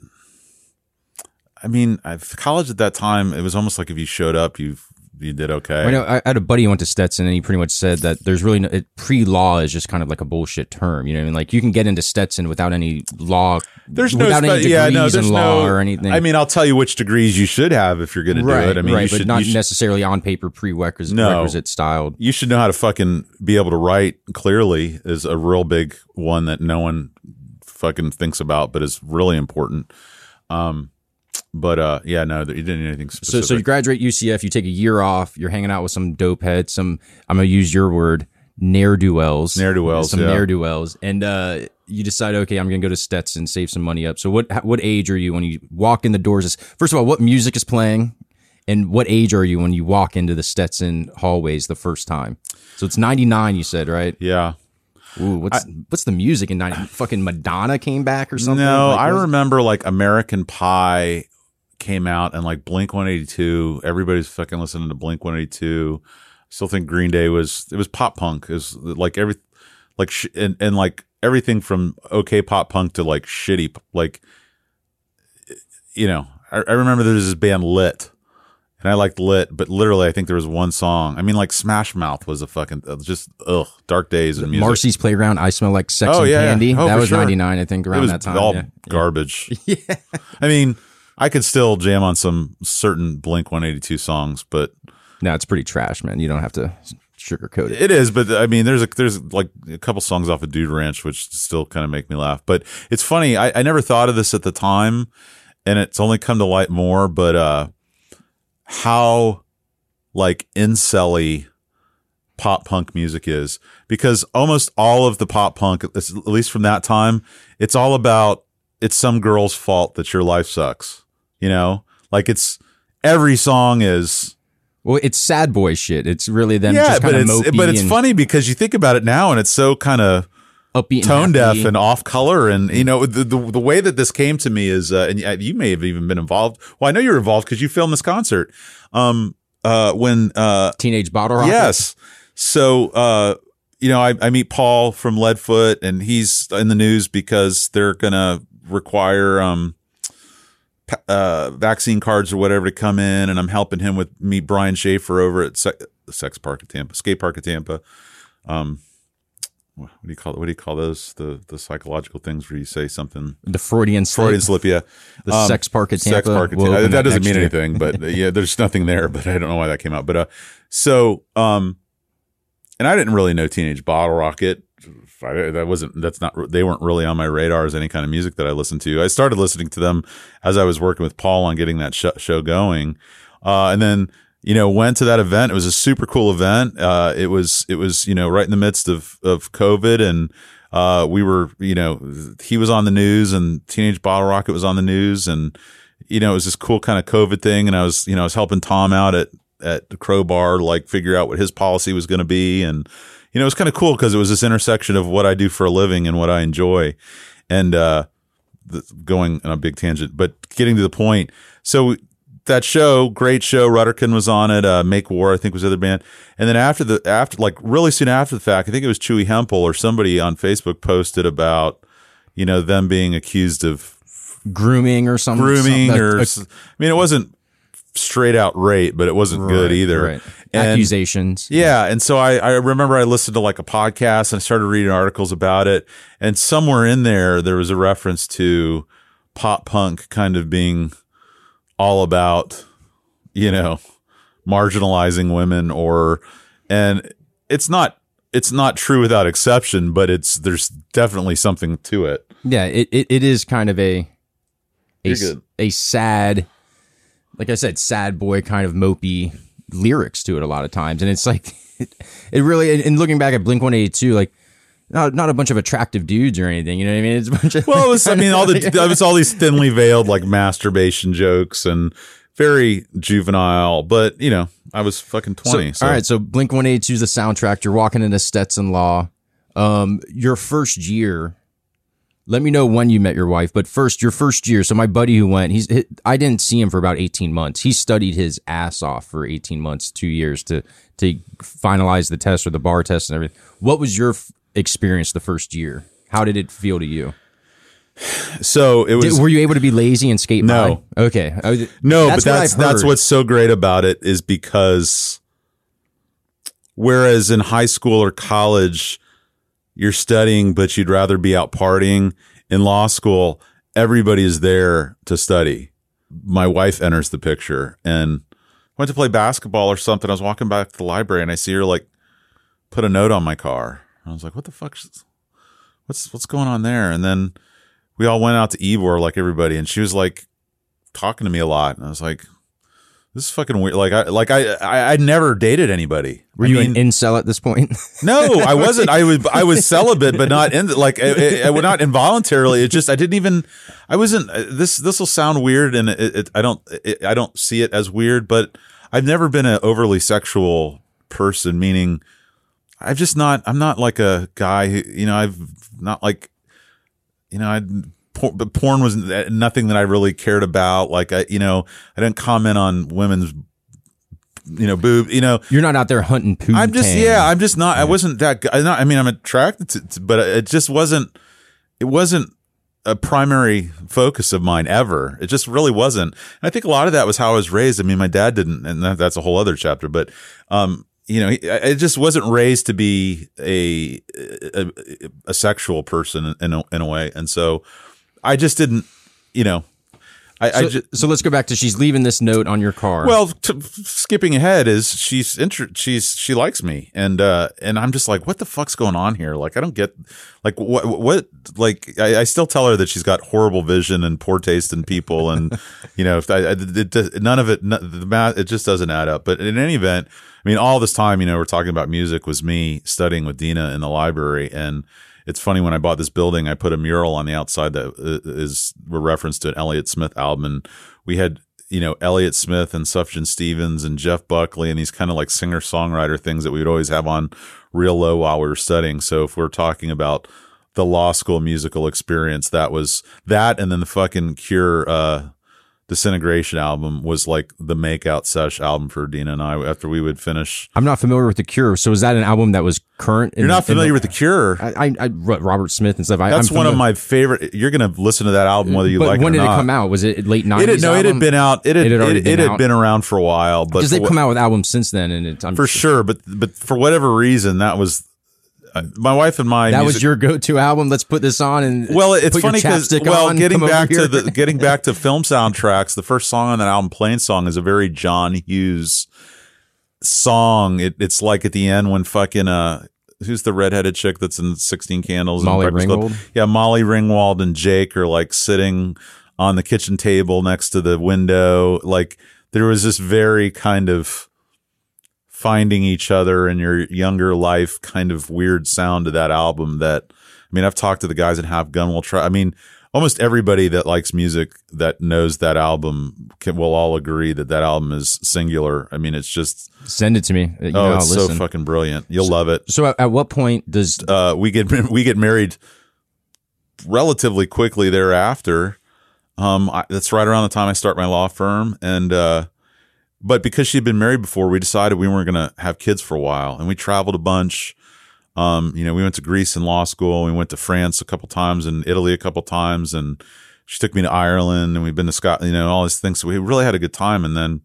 I mean, I, college at that time, it was almost like if you showed up, you you did okay. I know I had a buddy who went to Stetson, and he pretty much said that there's really no pre-law is just kind of like a bullshit term. You know, what I mean, like you can get into Stetson without any law. There's no, without any spe- yeah, no, there's in law no, or anything. I mean, I'll tell you which degrees you should have if you're going to right, do it. I mean, right, you should, but not should, necessarily on paper prerequisite No. requisite styled. you should know how to fucking be able to write clearly is a real big one that no one fucking thinks about, but is really important. Um, but uh, yeah, no, you didn't need anything So, specific. so you graduate UCF, you take a year off, you're hanging out with some dope heads, some I'm gonna use your word, ne'er do wells, Ne'er-do-wells, some yeah. ne'er do wells, and uh, you decide, okay, I'm gonna go to Stetson, save some money up. So, what what age are you when you walk in the doors? First of all, what music is playing, and what age are you when you walk into the Stetson hallways the first time? So it's 99, you said, right? yeah. Ooh, what's what's the music in 90? Fucking Madonna came back or something? No, Like, I remember like American Pie came out and like Blink 182. Everybody's fucking listening to Blink 182. Still think Green Day was it was pop punk. It was like every like sh- and and like everything from okay pop punk to like shitty like you know. I, I remember there was this band Lit. And I liked Lit, but literally, I think there was one song. I mean, like Smash Mouth was a fucking uh, just ugh, dark days in music. Marcy's Playground. I smell like sex Oh, and yeah, yeah. candy. Oh, that was sure. 99, I think, around that time. all yeah. garbage. yeah. I mean, I could still jam on some certain Blink 182 songs, but No, it's pretty trash, man. You don't have to sugarcoat it. it is. But I mean, there's a there's like a couple songs off of Dude Ranch which still kind of make me laugh. But it's funny. I, I never thought of this at the time, and it's only come to light more. But uh, how like incelly pop punk music is because almost all of the pop punk, at least from that time, it's all about it's some girl's fault that your life sucks. You know, like it's every song is Well, it's sad boy shit. It's really them yeah, just but kind of it's but it's and funny because you think about it now and it's so kind of upbeat and tone deaf and off color and you know the, the the way that this came to me is uh, and you- may have even been involved. Well, I know you're involved because you filmed this concert. Um, uh, when uh, Teenage Bottle Rocket. Yes. So, uh, you know, I, I meet Paul from Leadfoot, and he's in the news because they're going to require um, uh, vaccine cards or whatever to come in, and I'm helping him with meet Brian Schaefer over at Se- Sex Park at Tampa, Skate Park at Tampa. Um, what do you call it? What do you call those? The the psychological things where you say something The Freudian slip. Freudian slip, yeah. The Um, sex park at Tampa. Sex park at Tampa. That doesn't mean year. anything, but uh, yeah, there's nothing there. But I don't know why that came out. But uh, so um, and I didn't really know Teenage Bottle Rocket. I, that wasn't. That's not. They weren't really on my radar as any kind of music that I listened to. I started listening to them as I was working with Paul on getting that sh- show going, uh, and then you know went to that event. It was a super cool event. Uh, it was it was you know right in the midst of of COVID and uh, we were, you know, he was on the news and Teenage Bottle Rocket was on the news and, you know, it was this cool kind of COVID thing. And I was, you know, I was helping Tom out at, at the Crowbar, like figure out what his policy was going to be. And, you know, it was kind of cool because it was this intersection of what I do for a living and what I enjoy. And, uh, the, going on a big tangent, but getting to the point. So that show, great show. Rutterkin was on it. Uh, Make War, I think, was the other band. And then after the after, like really soon after the fact, I think it was Chewy Hempel or somebody on Facebook posted about, you know, them being accused of Grooming or something. grooming something- or. a- I mean, it wasn't straight out rape, but it wasn't good either. right. And- Accusations. yeah, and so I, I remember I listened to like a podcast and I started reading articles about it, and somewhere in there there was a reference to pop punk kind of being all about, you know, marginalizing women or, and it's not it's not true without exception, but it's there's definitely something to it. Yeah, it, it, it is kind of a a, You're s- good. a sad, like I said, sad boy kind of mopey lyrics to it a lot of times, and it's like it, it really. And looking back at Blink One Eighty Two, like not not a bunch of attractive dudes or anything. You know what I mean? It's a bunch of Well, it was, I mean, all the it was all these thinly veiled like masturbation jokes and very juvenile, but you know, I was fucking twenty. So, All right, so Blink One Eighty Two is the soundtrack. You're walking into Stetson Law. Um, your first year, let me know when you met your wife. But first, your first year. So my buddy who went, he's he- I didn't see him for about eighteen months. He studied his ass off for eighteen months, two years to to finalize the test or the bar test and everything. What was your experience the first year? How did it feel to you? So it was Did, were you able to be lazy and skate No. by? Okay. Was- No, that's but that's that's what's so great about it is because whereas in high school or college you're studying but you'd rather be out partying, in law school everybody is there to study. My wife enters the picture and went to play basketball or something. I was walking back to the library and I see her like put a note on my car. I was like, "What the fuck? What's what's going on there?" And then we all went out to Ebor like everybody, and she was like talking to me a lot, and I was like, "This is fucking weird." Like I like I I, I never dated anybody. Were I you mean, an incel at this point? no, I wasn't. I was I was celibate, but not in like I, I, I- not involuntarily. It just I didn't even. I wasn't. Uh, this this will sound weird, and it, it, I don't it, I don't see it as weird, but I've never been an overly sexual person. Meaning, I've just not. I'm not like a guy who you know. I've not like you know. I but porn was nothing that I really cared about. Like I you know I didn't comment on women's you know boob you know You're not out there hunting poo. I'm just yeah. I'm just not. I wasn't that. I'm not, I mean, I'm attracted to, to, but it just wasn't. It wasn't a primary focus of mine ever. It just really wasn't. And I think a lot of that was how I was raised. I mean, my dad didn't, and that, that's a whole other chapter. But um, you know, he, I just wasn't raised to be a a, a sexual person in a, in a way, and so I just didn't. You know, I, I So, just. so let's go back to she's leaving this note on your car. Well, t- skipping ahead is she's inter- she's she likes me, and uh, and I'm just like, what the fuck's going on here? Like, I don't get, like, what what like I, I still tell her that she's got horrible vision and poor taste in people, and you know, if I, I it, it, none of it, none, the math, it just doesn't add up. But in any event, I mean, all this time, you know, we're talking about music was me studying with Dina in the library, and it's funny when I bought this building, I put a mural on the outside that uh, a reference to an Elliott Smith album, and we had you know Elliott Smith and Sufjan Stevens and Jeff Buckley and these kind of like singer songwriter things that we would always have on real low while we were studying. So if we're talking about the law school musical experience, that was that, and then the fucking Cure uh, Disintegration album was like the makeout sesh album for Dina and I after we would finish. I'm not familiar with the Cure. So is that an album that was current? You're not familiar with the Cure? I, I, I Robert Smith and stuff. I, That's one of my favorite. You're gonna listen to that album whether you But like when it or did it come out? Was it late 90s? It had, no, it had been out. It had, It had already it, been it had been around for a while, but because they've come out with albums since then, and it, I'm for sure. But but for whatever reason, that was my wife and my. That music- was your go-to album. Let's put this on and Well, it's funny because well, on, getting back to the getting back to film soundtracks, the first song on that album, "Plainsong," is a very John Hughes song. It, it's like at the end when fucking uh, who's the redheaded chick that's in Sixteen Candles? Molly Club? Ringwald? Yeah, Molly Ringwald and Jake are like sitting on the kitchen table next to the window. Like there was this very kind of finding each other in your younger life kind of weird sound to that album that I mean I've talked to the guys at Half Gun will try I mean almost everybody that likes music that knows that album can, will all agree that that album is singular I mean it's just Send it to me. You oh it's so fucking brilliant you'll love it So at, at what point does uh, we get we get married relatively quickly thereafter. Um, I, that's right around the time I start my law firm, and uh, but because she'd been married before, we decided we weren't going to have kids for a while, and we traveled a bunch. Um, you know, we went to Greece in law school. We went to France a couple times and Italy a couple times, and she took me to Ireland, and we've been to Scotland. You know, all these things. So we really had a good time, and then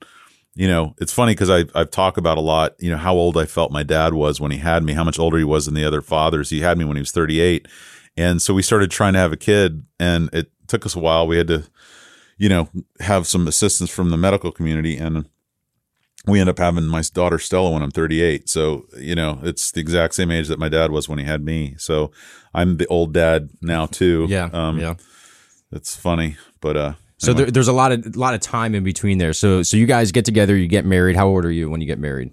you know, it's funny because I I've talked about a lot, you know, how old I felt my dad was when he had me, how much older he was than the other fathers. He had me when he was 38. And so we started trying to have a kid and it took us a while. We had to, you know, have some assistance from the medical community and we end up having my daughter Stella when I'm 38. So, you know, it's the exact same age that my dad was when he had me. So I'm the old dad now too. yeah Um, yeah? It's funny, but, uh, So there, there's a lot of lot of time in between there. So so you guys get together, you get married. How old are you when you get married?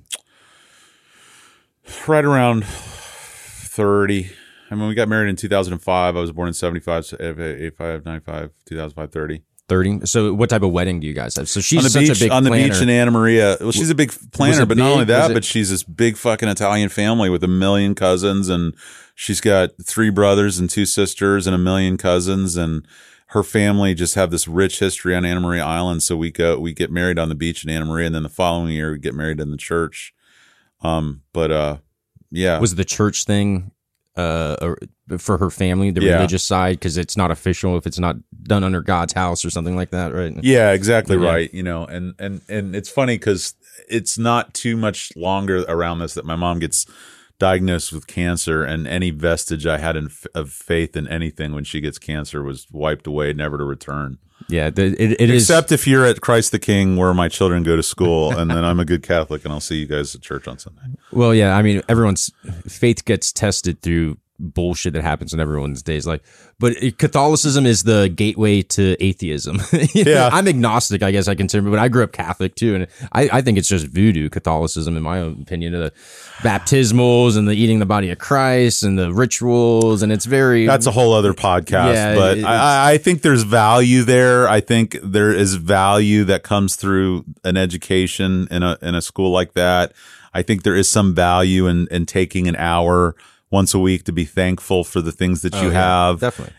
right around 30. I mean, we got married in 2005. I was born in 75, so 85, 95, 2005, 30. 30. So what type of wedding do you guys have? So she's on the such beach a big on the planner. beach in Anna Maria. Well, she's a big planner, but not only that, it- but she's this big fucking Italian family with a million cousins, and she's got three brothers and two sisters and a million cousins, and her family just have this rich history on Anna Maria Island. So we go, we get married on the beach in Anna Maria, and then the following year we get married in the church. Um, but uh, yeah, was the church thing uh or- for her family, the Yeah. religious side, because it's not official if it's not done under God's house or something like that, right? Yeah, exactly Yeah. right. You know, and and and it's funny because it's not too much longer around this that my mom gets diagnosed with cancer, and any vestige I had in, of faith in anything when she gets cancer was wiped away, never to return. Yeah, the, it, it is. Except if you're at Christ the King, where my children go to school, and then I'm a good Catholic, and I'll see you guys at church on Sunday. Well, yeah, I mean, everyone's faith gets tested through bullshit that happens in everyone's days. Like, but Catholicism is the gateway to atheism. Yeah. I'm agnostic, I guess I consider, but I grew up Catholic too, and I, I think it's just voodoo Catholicism, in my own opinion. The baptismals and the eating the body of Christ and the rituals, and it's very That's a whole other podcast, Yeah, but I, I think there's value there. I think there is value that comes through an education in a in a school like that. I think there is some value in in taking an hour once a week to be thankful for the things that you Oh, yeah, have definitely.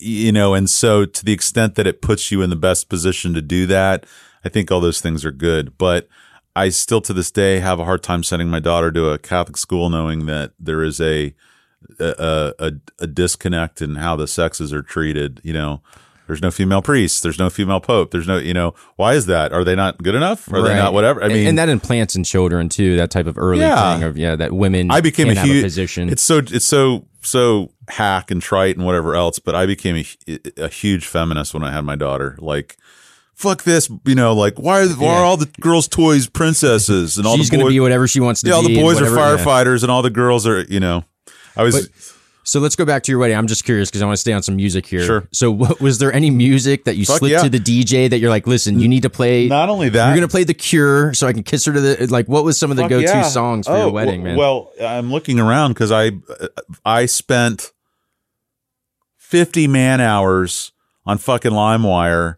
you know, and so to the extent that it puts you in the best position to do that, I think all those things are good. But I still to this day have a hard time sending my daughter to a Catholic school knowing that there is a a, a, a disconnect in how the sexes are treated. You know, there's no female priest, there's no female pope, there's no, you know, why is that? Are they not good enough? Are they Right. not whatever? I And- mean, and that implants in children too. That type of early Yeah. thing of yeah, that women. I became a huge position. It's so it's so so hack and trite and whatever else, but I became a, a huge feminist when I had my daughter. Like, fuck this, you know, like why are why Yeah. are all the girls' toys princesses and all She's the going to boys? be whatever she wants to yeah, all the and boys are whatever- yeah. firefighters and all the girls are, you know. I was But- So let's go back to your wedding. I'm just curious because I want to stay on some music here. Sure. So what, was there any music that you Fuck slipped yeah. to the DJ that you're like, listen, you need to play? not only that You're going to play The Cure so I can kiss her to the like. What was some of the Fuck go-to yeah. songs for Oh, your wedding, man? Well, I'm looking around because I I spent 50 man hours on fucking LimeWire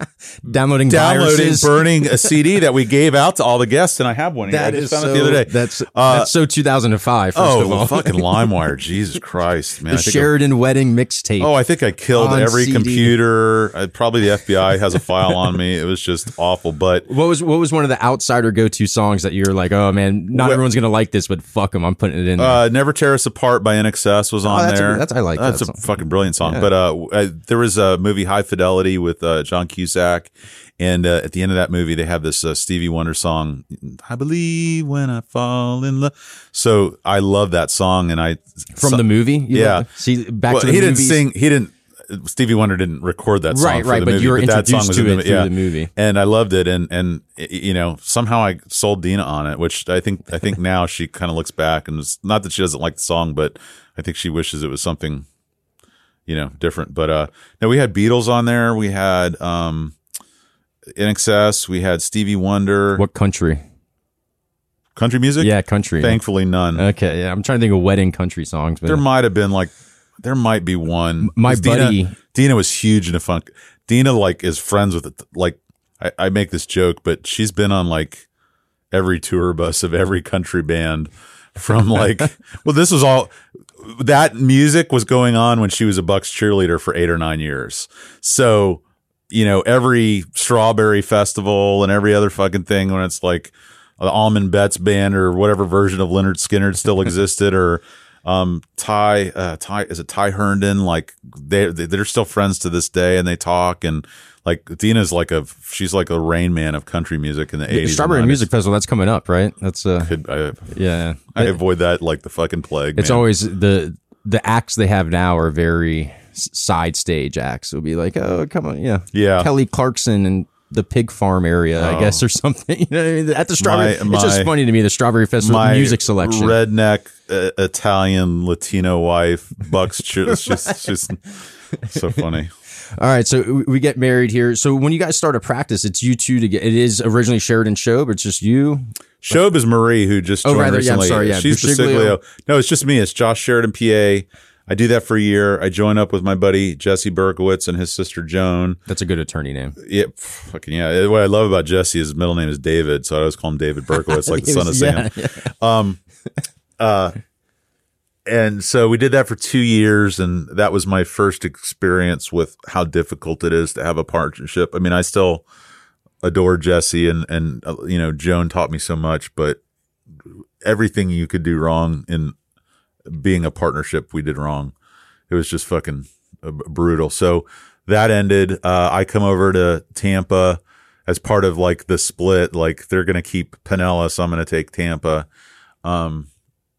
downloading downloading, viruses. burning a CD that we gave out to all the guests, and I have one. Here. I just is found so. it the other day. That's Uh, that's so 2005. First oh, fucking LimeWire! Jesus Christ, man! the I Sheridan wedding mixtape. I- oh, I think I killed every CD. computer. I, probably the FBI has a file on me. It was just awful. But What was what was one of the outsider go-to songs that you're like, oh man, not What- everyone's gonna like this, but fuck them, I'm putting it in. there. uh, "Never Tear Us Apart" by INXS was on Oh, that's a- there. that's- I like That's that a fucking brilliant song. Yeah. But uh, uh, there was a movie High Fidelity with uh, John Cusack. And uh, at the end of that movie, they have this uh, Stevie Wonder song, "I Believe When I Fall in Love." So I love that song, and I From so- the movie, You yeah. love- See, back well, to the he didn't sing. He didn't. Stevie Wonder didn't record that song Right, for right, the but movie, you were that song was to in it through yeah. the movie. and I loved it. And and you know somehow I sold Dina on it, which I think I think now she kind of looks back and it's not that she doesn't like the song, but I think she wishes it was something you know different. But uh, no, we had Beatles on there. We had um, INXS. We had Stevie Wonder. What country? country music? Yeah, country. Thankfully, none. Okay, yeah, I'm trying to think of wedding country songs. But There might have been like there might be one. My 'Cause Dina, buddy- Dina was huge in into funk. Dina like is friends with it. Like I, I make this joke, but she's been on like every tour bus of every country band from like well, this was all that music was going on when she was a Bucks cheerleader for eight or nine years. So you know every strawberry festival and every other fucking thing when it's like the Allman Betts band or whatever version of Lynyrd Skynyrd still existed or um Ty uh Ty is it Ty Herndon like they they- they're still friends to this day and they talk and like Dina's like a she's like a rain man of country music in the 80s and Strawberry 90s. Music Festival that's coming up, right? That's uh, Could- I, yeah. I avoid that like the fucking plague it's man. always the the acts they have now are very side stage acts. It'll be like, oh, come on, yeah, Yeah. Kelly Clarkson and the pig farm area, I guess, or something. You know what I mean? At the strawberry, My- it's just funny to me. The Strawberry Festival my music selection. redneck uh, Italian Latino wife Bucks it's just it's just so funny All right, so we- get married here. So when you guys start a practice, it's you two to get. It is originally Sheridan Show, but it's just you. Shobe is Marie, who just Oh, joined rather, yeah, I'm sorry, yeah, she's. Busciglio. No, it's just me. It's Josh Sheridan, PA. I do that for a year. I join up with my buddy Jesse Berkowitz and his sister Joan. That's a good attorney name. Yeah, fucking yeah. What I love about Jesse is his middle name is David, so I always call him David Berkowitz, like the son of Sam. Yeah. Um, uh, and so we did that for two years and that was my first experience with how difficult it is to have a partnership. I mean i still adore jesse and and uh, you know joan taught me so much but everything you could do wrong in being a partnership we did wrong. It was just fucking uh, brutal. So that ended. Uh, i come over to tampa as part of like the split like they're gonna keep pinellas i'm gonna take tampa.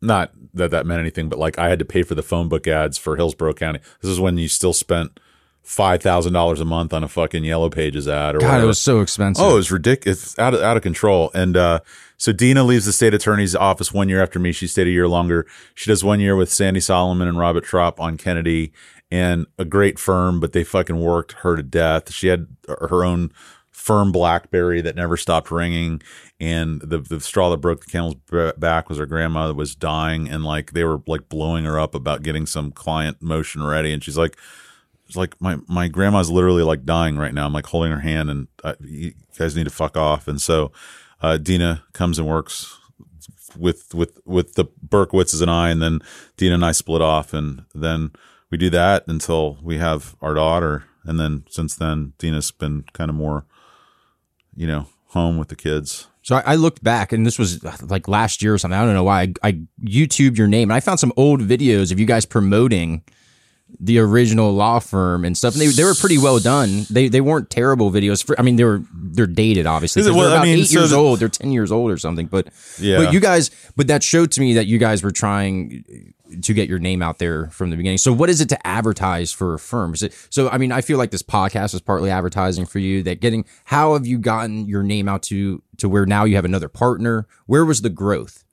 Not that that meant anything, but like I had to pay for the phone book ads for Hillsborough County. This is when you still spent five thousand dollars a month on a fucking Yellow Pages ad or God, whatever. it was so expensive. Oh, it was ridiculous. It's out of, out of control. And uh, so Dina leaves the state attorney's office one year after me. She stayed a year longer. She does one year with Sandy Solomon and Robert Trop on Kennedy and a great firm, but they fucking worked her to death. She had her own firm Blackberry that never stopped ringing. And the, the straw that broke the camel's back was her grandma was dying. And like they were like blowing her up about getting some client motion ready. And she's like, it's like my my grandma's literally like dying right now. I'm like holding her hand, and uh, you guys need to fuck off. And so uh, Dina comes and works with with with the Berkowitzes and I, and then Dina and I split off, and then we do that until we have our daughter, and then since then Dina's been kind of more, you know, home with the kids. So I, I looked back, and this was uh, like last year or something. I don't know why. I, I YouTubed your name, and I found some old videos of you guys promoting the original law firm and stuff. And they, they were pretty well done. They they weren't terrible videos. For I mean, they were they're dated, obviously. Well, they're I about mean, eight so years the- old. They're ten years old or something. But Yeah. but you guys, but that showed to me that you guys were trying to get your name out there from the beginning. So what is it to advertise for a firm? It so? I mean, I feel like this podcast is partly advertising for you. That getting how have you gotten your name out to to where now you have another partner? Where was the growth?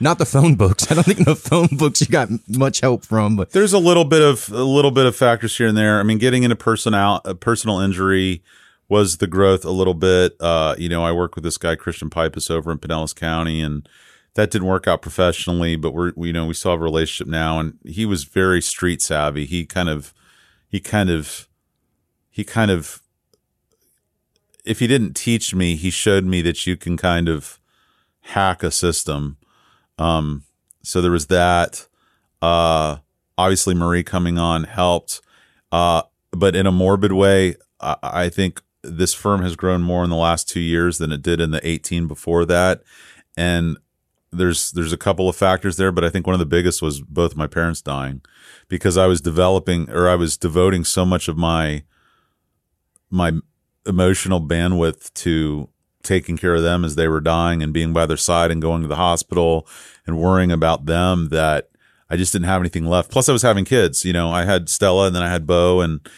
Not the phone books. I don't think the phone books you got much help from, but There's a little bit of a little bit of factors here and there. I mean, getting into personal a personal injury was the growth a little bit. Uh, you know, I work with this guy Christian Pipus over in Pinellas County, and that didn't work out professionally. But we're we, you know we still have a relationship now, and he was very street savvy. He kind of he kind of he kind of if he didn't teach me, he showed me that you can kind of hack a system. Um, so there was that. Uh, obviously Marie coming on helped. Uh, but in a morbid way, I, I think this firm has grown more in the last two years than it did in the 18 before that. And there's there's a couple of factors there, but I think one of the biggest was both my parents dying because I was developing or I was devoting so much of my my emotional bandwidth to taking care of them as they were dying and being by their side and going to the hospital and worrying about them that I just didn't have anything left. Plus, I was having kids. You know, I had Stella and then I had Bo, and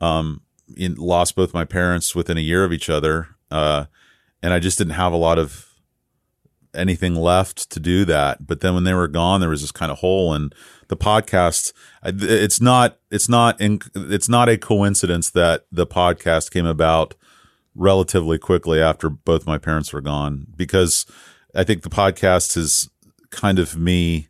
um, in, lost both my parents within a year of each other. Uh, and I just didn't have a lot of anything left to do that. But then when they were gone, there was this kind of hole. And the podcast. It's not, it's not, in, it's not a coincidence that the podcast came about relatively quickly after both my parents were gone because I think the podcast is kind of me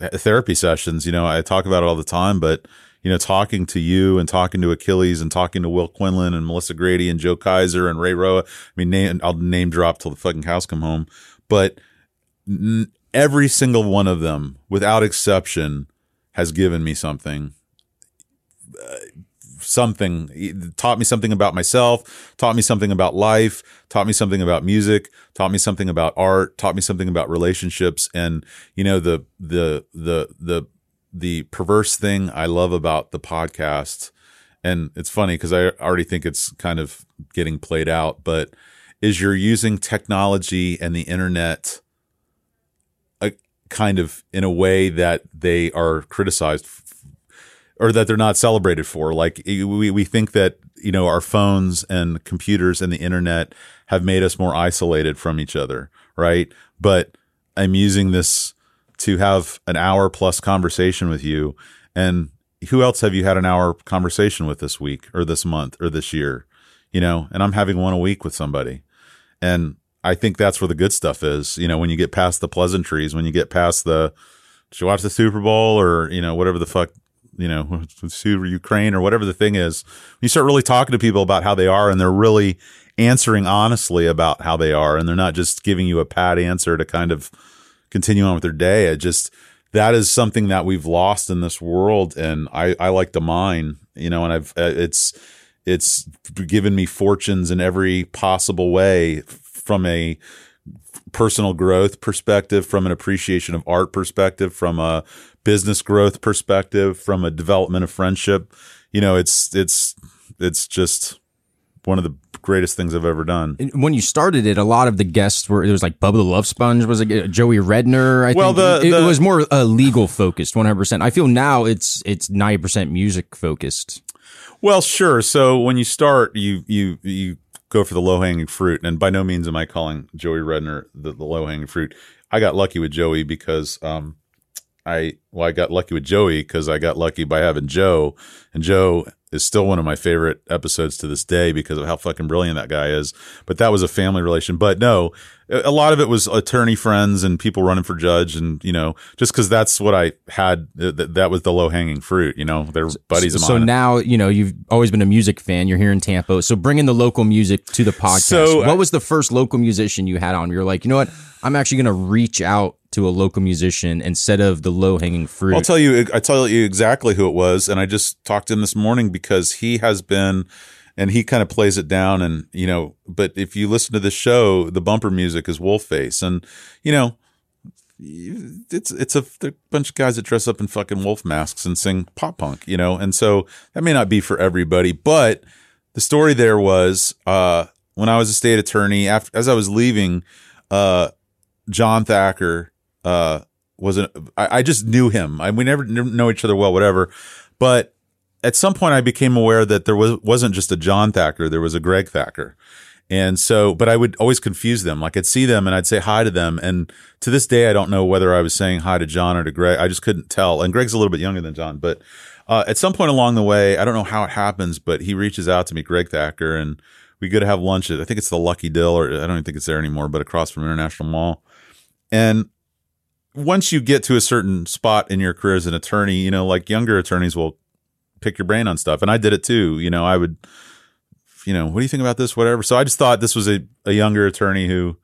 eh, therapy sessions. You know, I talk about it all the time, but you know, talking to you and talking to Achilles and talking to Will Quinlan and Melissa Grady and Joe Kaiser and Ray Roa. I mean, name, I'll name drop till the fucking cows come home, but n- every single one of them, without exception, has given me something uh, something It taught me something about myself taught me something about life taught me something about music taught me something about art taught me something about relationships and you know the the the the the perverse thing i love about the podcast and it's funny because i already think it's kind of getting played out but is you're using technology and the internet a, kind of in a way that they are criticized or that they're not celebrated for. Like we, we think that, you know, our phones and computers and the internet have made us more isolated from each other. Right. But I'm using this to have an hour plus conversation with you. And who else have you had an hour conversation with this week or this month or this year? You know, and I'm having one a week with somebody. And I think that's where the good stuff is. You know, when you get past the pleasantries, when you get past the, did you watch the Super Bowl or you know whatever the fuck you know Super Ukraine or whatever the thing is. You start really talking to people about how they are, and they're really answering honestly about how they are, and they're not just giving you a pat answer to kind of continue on with their day. It just that is something that we've lost in this world, and I I like to mine, you know, and I've uh, it's it's given me fortunes in every possible way from a personal growth perspective, from an appreciation of art perspective, from a business growth perspective, from a development of friendship. You know, it's it's it's just one of the greatest things I've ever done. When you started it, a lot of the guests were there was like Bubba the Love Sponge was like Joey Redner. I Well, think the- it, it was more uh, legal focused, one hundred percent. I feel now it's it's ninety percent music focused. Well, sure. So when you start, you you you go for the low hanging fruit, and by no means am I calling Joey Redner the, the low hanging fruit. I got lucky with Joey because um, I well, I got lucky with Joey because I got lucky by having Joe, and Joe is still one of my favorite episodes to this day because of how fucking brilliant that guy is. But that was a family relation. But no, a lot of it was attorney friends and people running for judge, and you know, just because that's what I had. Th- th- that was the low hanging fruit. You know, they're buddies of mine. So now you know you've always been a music fan. You're here in Tampa, so bringing the local music to the podcast. So, uh, what was the first local musician you had on? You're like, you know what? I'm actually going to reach out to a local musician instead of the low hanging fruit. I'll tell you. I tell you exactly who it was, and I just talked to him this morning because he has been, and he kind of plays it down, and you know. But if you listen to the show, the bumper music is Wolfface, and you know, it's it's a, bunch of guys that dress up in fucking wolf masks and sing pop punk, you know, and so that may not be for everybody, but the story there was uh, when I was a state attorney, after as I was leaving, uh, John Thacker uh, was an I, I just knew him. I we never kn- know each other well, whatever. But at some point, I became aware that there was wasn't just a John Thacker, there was a Greg Thacker. And so, but I would always confuse them. Like I'd see them and I'd say hi to them. And to this day, I don't know whether I was saying hi to John or to Greg. I just couldn't tell. And Greg's a little bit younger than John, but uh, at some point along the way, I don't know how it happens, but he reaches out to me, Greg Thacker, and we go to have lunch at, I think it's the Lucky Dill, or I don't even think it's there anymore, but across from International Mall. And once you get to a certain spot in your career as an attorney, you know, like younger attorneys will pick your brain on stuff. And I did it too. You know, I would, you know, what do you think about this? Whatever. So I just thought this was a, a younger attorney who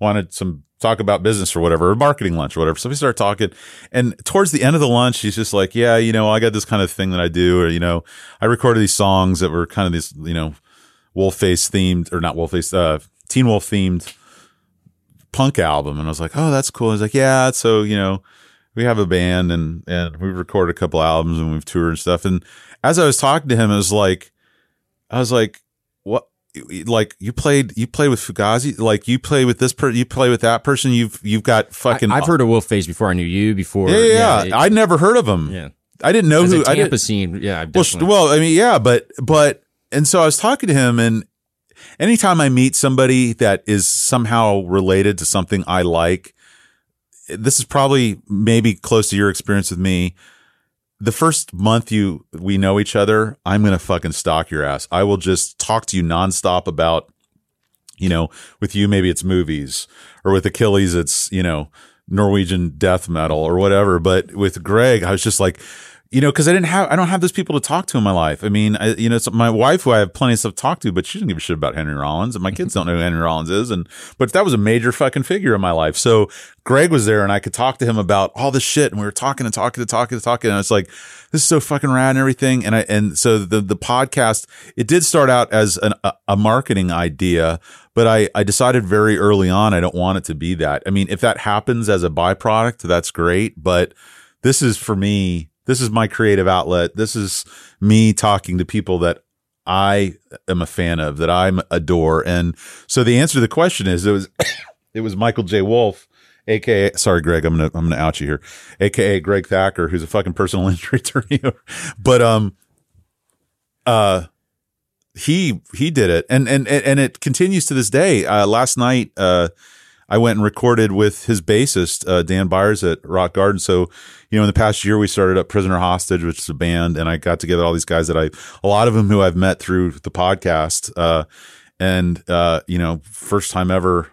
wanted some talk about business or whatever, or marketing lunch or whatever. So we started talking. And towards the end of the lunch, he's just like, yeah, you know, I got this kind of thing that I do, or, you know, I recorded these songs that were kind of these, you know, wolf face themed or not wolf face, uh, teen wolf themed punk album. And I was like, oh, that's cool. He's like, yeah. So, you know, we have a band and, and we've recorded a couple albums and we've toured and stuff. And as I was talking to him, it was like, I was like, what? Like you played, you played with Fugazi, like you play with this person, you play with that person. You've, you've got fucking, I, have heard of Wolf Face before I knew you. Before, yeah, yeah, yeah. I'd never heard of him. yeah. I didn't know As who, a I Tampa didn't, scene, yeah. well, definitely. well, I mean, yeah, but but and so I was talking to him, and anytime I meet somebody that is somehow related to something I like, this is probably maybe close to your experience with me. The first month you we know each other, I'm gonna fucking stalk your ass. I will just talk to you nonstop about, you know, with you maybe it's movies, or with Achilles it's you know Norwegian death metal or whatever. But with Greg, I was just like, you know, because I didn't have, I don't have those people to talk to in my life. I mean, I, you know, it's my wife who I have plenty of stuff to talk to, but she doesn't give a shit about Henry Rollins, and my kids don't know who Henry Rollins is. And but that was a major fucking figure in my life. So Greg was there, and I could talk to him about all this shit, and we were talking and talking and talking and talking, and it's like, this is so fucking rad and everything. And I and so the the podcast, it did start out as an, a, a marketing idea, but I I decided very early on I don't want it to be that. I mean, if that happens as a byproduct, that's great, but this is for me this is my creative outlet. This is me talking to people that i am a fan of that i adore. And so the answer to the question is it was it was michael j. Wolf aka sorry greg i'm gonna i'm gonna out you here. Aka greg thacker who's a fucking personal injury attorney. But um uh he he did it. And and and it continues to this day. Uh last night uh I went and recorded with his bassist, uh, Dan Byers at Rock Garden. So, you know, in the past year, we started up Prisoner Hostage, which is a band, and I got together all these guys that I, a lot of them who I've met through the podcast. Uh, and, uh, you know, first time ever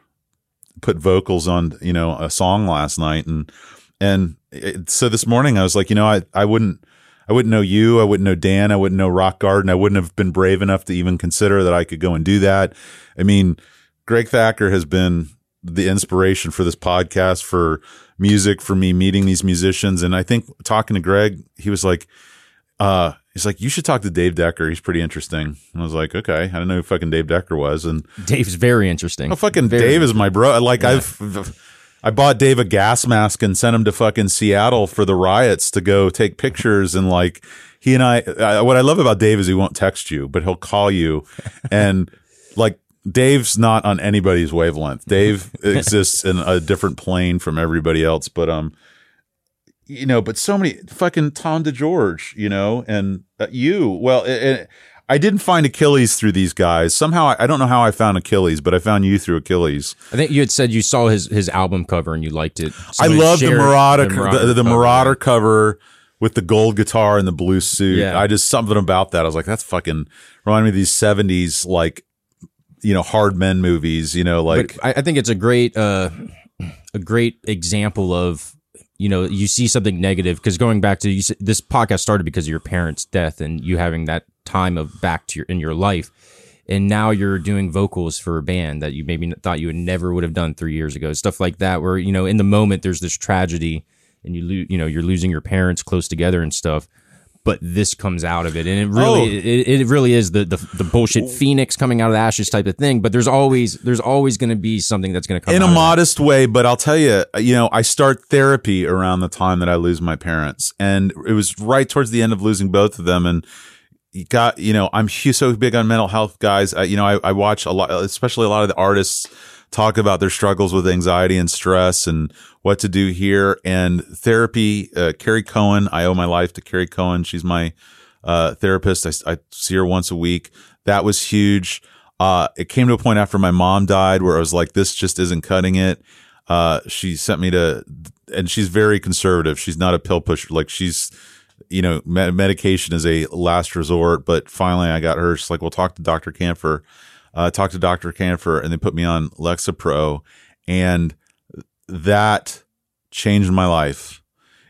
put vocals on, you know, a song last night. And, and it, so this morning I was like, you know, I I wouldn't I wouldn't know you, I wouldn't know Dan, I wouldn't know Rock Garden, I wouldn't have been brave enough to even consider that I could go and do that. I mean, Greg Thacker has been the inspiration for this podcast for music for me meeting these musicians and I think talking to Greg, he was like uh he's like you should talk to Dave Decker, he's pretty interesting. And I was like, okay, I don't know who fucking Dave Decker was and Dave's very interesting. Oh, fucking Dave is my bro. Like I've, I bought Dave a gas mask and sent him to fucking Seattle for the riots to go take pictures and like he and I. I what I love about Dave is he won't text you, but he'll call you, and like Dave's not on anybody's wavelength. Dave exists in a different plane from everybody else, but um. You know, but so many fucking Tom DeGeorge, you know, and uh, you. Well, it, it, I didn't find Achilles through these guys. Somehow, I, I don't know how I found Achilles, but I found you through Achilles. I think you had said you saw his his album cover and you liked it. I love the shared Marauder, the, the, cover. Marauder cover with the gold guitar and the blue suit. Yeah. I just something about that. I was like, that's fucking remind me of these seventies like you know hard men movies. You know, like I, I think it's a great uh a great example of you know you see something negative because going back to you, this podcast started because of your parents' death and you having that time of back to your in your life and now you're doing vocals for a band that you maybe thought you would never would have done three years ago stuff like that where you know in the moment there's this tragedy and you lo- you know you're losing your parents close together and stuff but this comes out of it. And it really Oh. it, it really is the, the the bullshit phoenix coming out of the ashes type of thing. But there's always there's always going to be something that's going to come in a modest way, but I'll tell you, you know, I start therapy around the time that I lose my parents, and it was right towards the end of losing both of them, and you got, you know, I'm so big on mental health, guys. I, you know, I, I watch a lot, especially a lot of the artists talk about their struggles with anxiety and stress and what to do here. And therapy, uh, Carrie Cohen, I owe my life to Carrie Cohen. She's my uh, therapist. I, I see her once a week. That was huge. Uh, it came to a point after my mom died where I was like, this just isn't cutting it. Uh, she sent me to, and she's very conservative. She's not a pill pusher. Like she's, you know, med- medication is a last resort. But finally, I got her. She's like, "Well, talk to Doctor Camphor." Uh, talked to Doctor Camphor, and they put me on Lexapro, and that changed my life.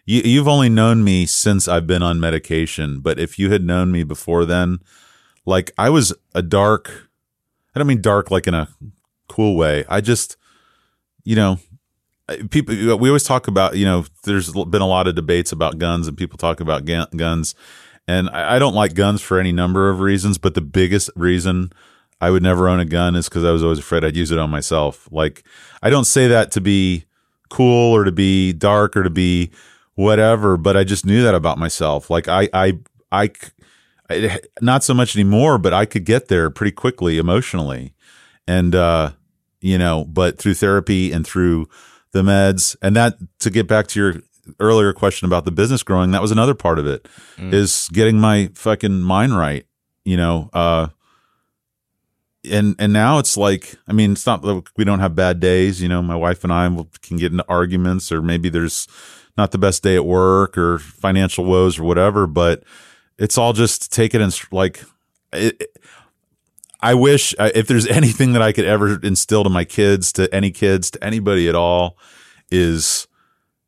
You, you've only known me since I've been on medication, but if you had known me before then, like I was a dark. I don't mean dark like in a cool way. I just, you know, people we always talk about you know there's been a lot of debates about guns and people talk about gun, guns and I, I don't like guns for any number of reasons but the biggest reason i would never own a gun is because i was always afraid i'd use it on myself. Like i don't say that to be cool or to be dark or to be whatever but i just knew that about myself. Like I, I, I, not so much anymore but i could get there pretty quickly emotionally. And uh you know but through therapy and through the meds and that to get back to your earlier question about the business growing that was another part of it is getting my fucking mind right you know uh and and now it's like i mean it's not that we don't have bad days you know my wife and i can get into arguments or maybe there's not the best day at work or financial woes or whatever but it's all just take it and like it, I wish if there's anything that I could ever instill to my kids, to any kids, to anybody at all, is,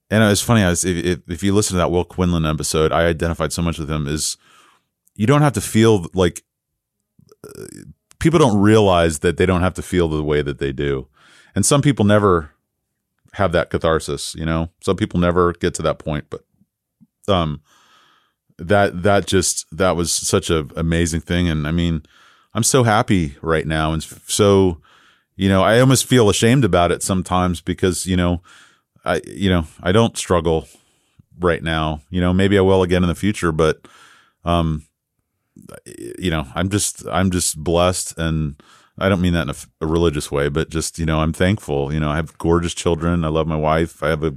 and it's funny. I was, if, if- if you listen to that Will Quinlan episode, I identified so much with him. Is you don't have to feel like uh, people don't realize that they don't have to feel the way that they do, and some people never have that catharsis. You know, some people never get to that point, but um, that that just that was such a amazing thing, and I mean. I'm so happy right now and so you know I almost feel ashamed about it sometimes because you know I you know I don't struggle right now you know maybe I will again in the future but um you know I'm just I'm just blessed and I don't mean that in a religious way but just you know I'm thankful you know I have gorgeous children I love my wife I have a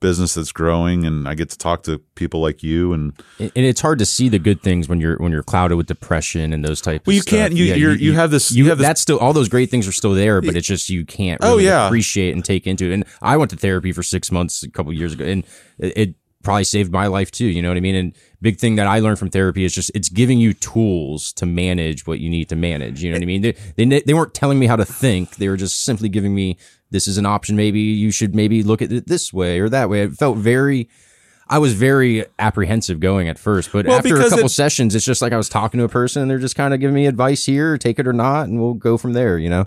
business that's growing and I get to talk to people like you and and it's hard to see the good things when you're when you're clouded with depression and those types. Of Well, you can't- you- you're- you have this- you have this- that's still all those great things are still there, but it's just you can't. Oh, yeah. appreciate and take into it. And I went to therapy for six months a couple years ago, and it, it probably saved my life too. You know what I mean? And big thing that I learned from therapy is just it's giving you tools to manage what you need to manage. You know what I mean? They they, they weren't telling me how to think; they were just simply giving me this is an option. Maybe you should maybe look at it this way or that way. It felt very. I was very apprehensive going at first, but Well, after a couple it- sessions, it's just like I was talking to a person and they're just kind of giving me advice here, take it or not, and we'll go from there. You know.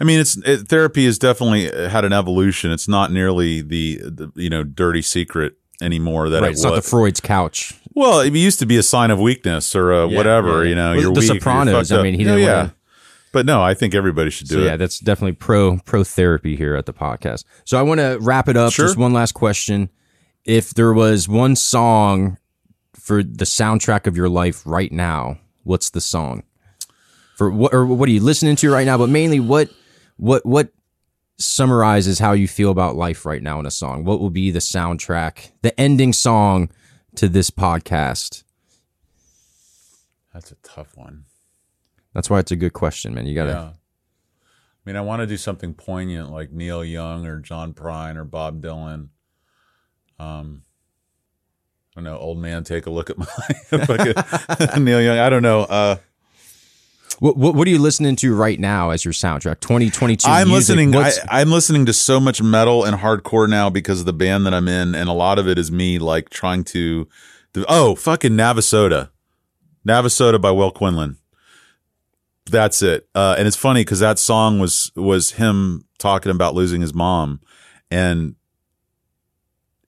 I mean, it's it, therapy has definitely had an evolution. It's not nearly the, the you know dirty secret anymore that Right, it it's not the. Freud's couch. well, it used to be a sign of weakness or uh, Yeah, whatever. yeah. You know, Well, you're The weak. or you're Sopranos, I mean, he didn't yeah. wanna- But no, I think everybody should do So it. yeah, that's definitely pro pro therapy here at the podcast. So I want to wrap it up. Sure. Just one last question: If there was one song for the soundtrack of your life right now, what's the song? For what or what are you listening to right now? But mainly, what what what summarizes how you feel about life right now in a song? What will be the soundtrack, the ending song to this podcast? That's a tough one. That's why it's a good question, man. You gotta. Yeah. I mean, I want to do something poignant like Neil Young or John Prine or Bob Dylan. Um, I don't know, old man, take a look at my Neil Young. I don't know. Uh, What, what what are you listening to right now as your soundtrack? Twenty twenty two. I'm listening. I, I'm listening to so much metal and hardcore now because of the band that I'm in, and a lot of it is me like trying to. oh, fucking Navasota, Navasota by Will Quinlan. That's it. Uh, and it's funny because that song was was him talking about losing his mom, and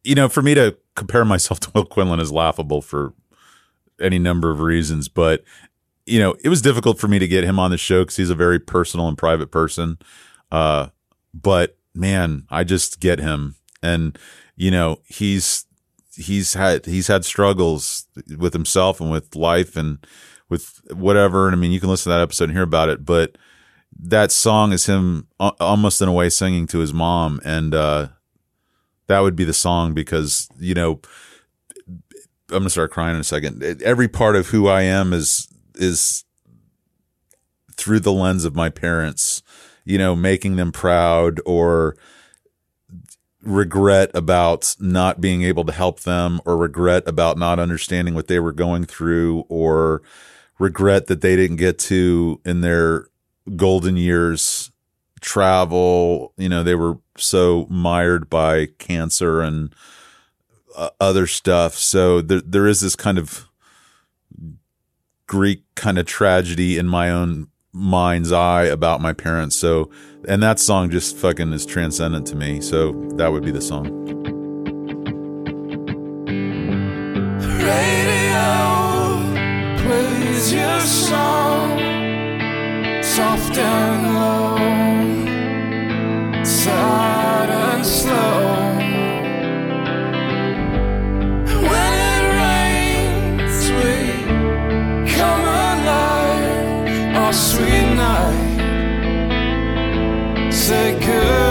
you know, for me to compare myself to Will Quinlan is laughable for any number of reasons, but you know, it was difficult for me to get him on the show because he's a very personal and private person. Uh, but man, I just get him, and you know, he's he's had he's had struggles with himself and with life and with whatever. And I mean, you can listen to that episode and hear about it, but that song is him almost in a way singing to his mom, and uh, that would be the song because you know. I'm gonna start crying in a second. Every part of who I am is is through the lens of my parents, you know, making them proud or regret about not being able to help them or regret about not understanding what they were going through or regret that they didn't get to in their golden years travel, you know, they were so mired by cancer and uh, other stuff. So there there is this kind of Greek kind of tragedy in my own mind's eye about my parents. So, and that song just fucking is transcendent to me. So that would be the song. Soft and low, sad and slow. Good night.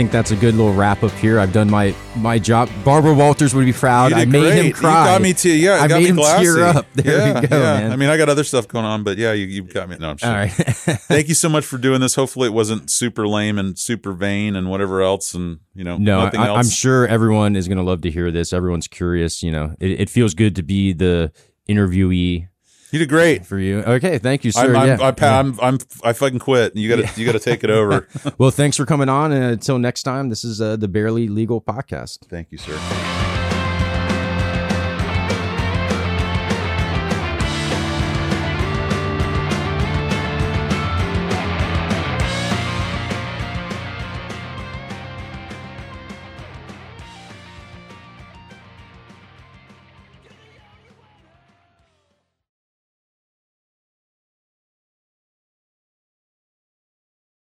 Think that's a good little wrap up here. I've done my my job. Barbara Walters would be proud. I made great. him You got me too. Yeah, I got made me him glassy. tear up. There yeah, we go, yeah. man. I mean, I got other stuff going on, but yeah, you, you got me. No, I'm All sure. right. Thank you so much for doing this. Hopefully, it wasn't super lame and super vain and whatever else, and you know, No, nothing I, else. I'm sure everyone is going to love to hear this. Everyone's curious. You know, it, it feels good to be the interviewee you did great. for you. Okay, thank you, sir. I'm, I'm, yeah. I, pa- I'm, I'm, I fucking quit. You got to, you got to take it over. well, thanks for coming on. And until next time, this is uh, the Barely Legal Podcast. Thank you, sir.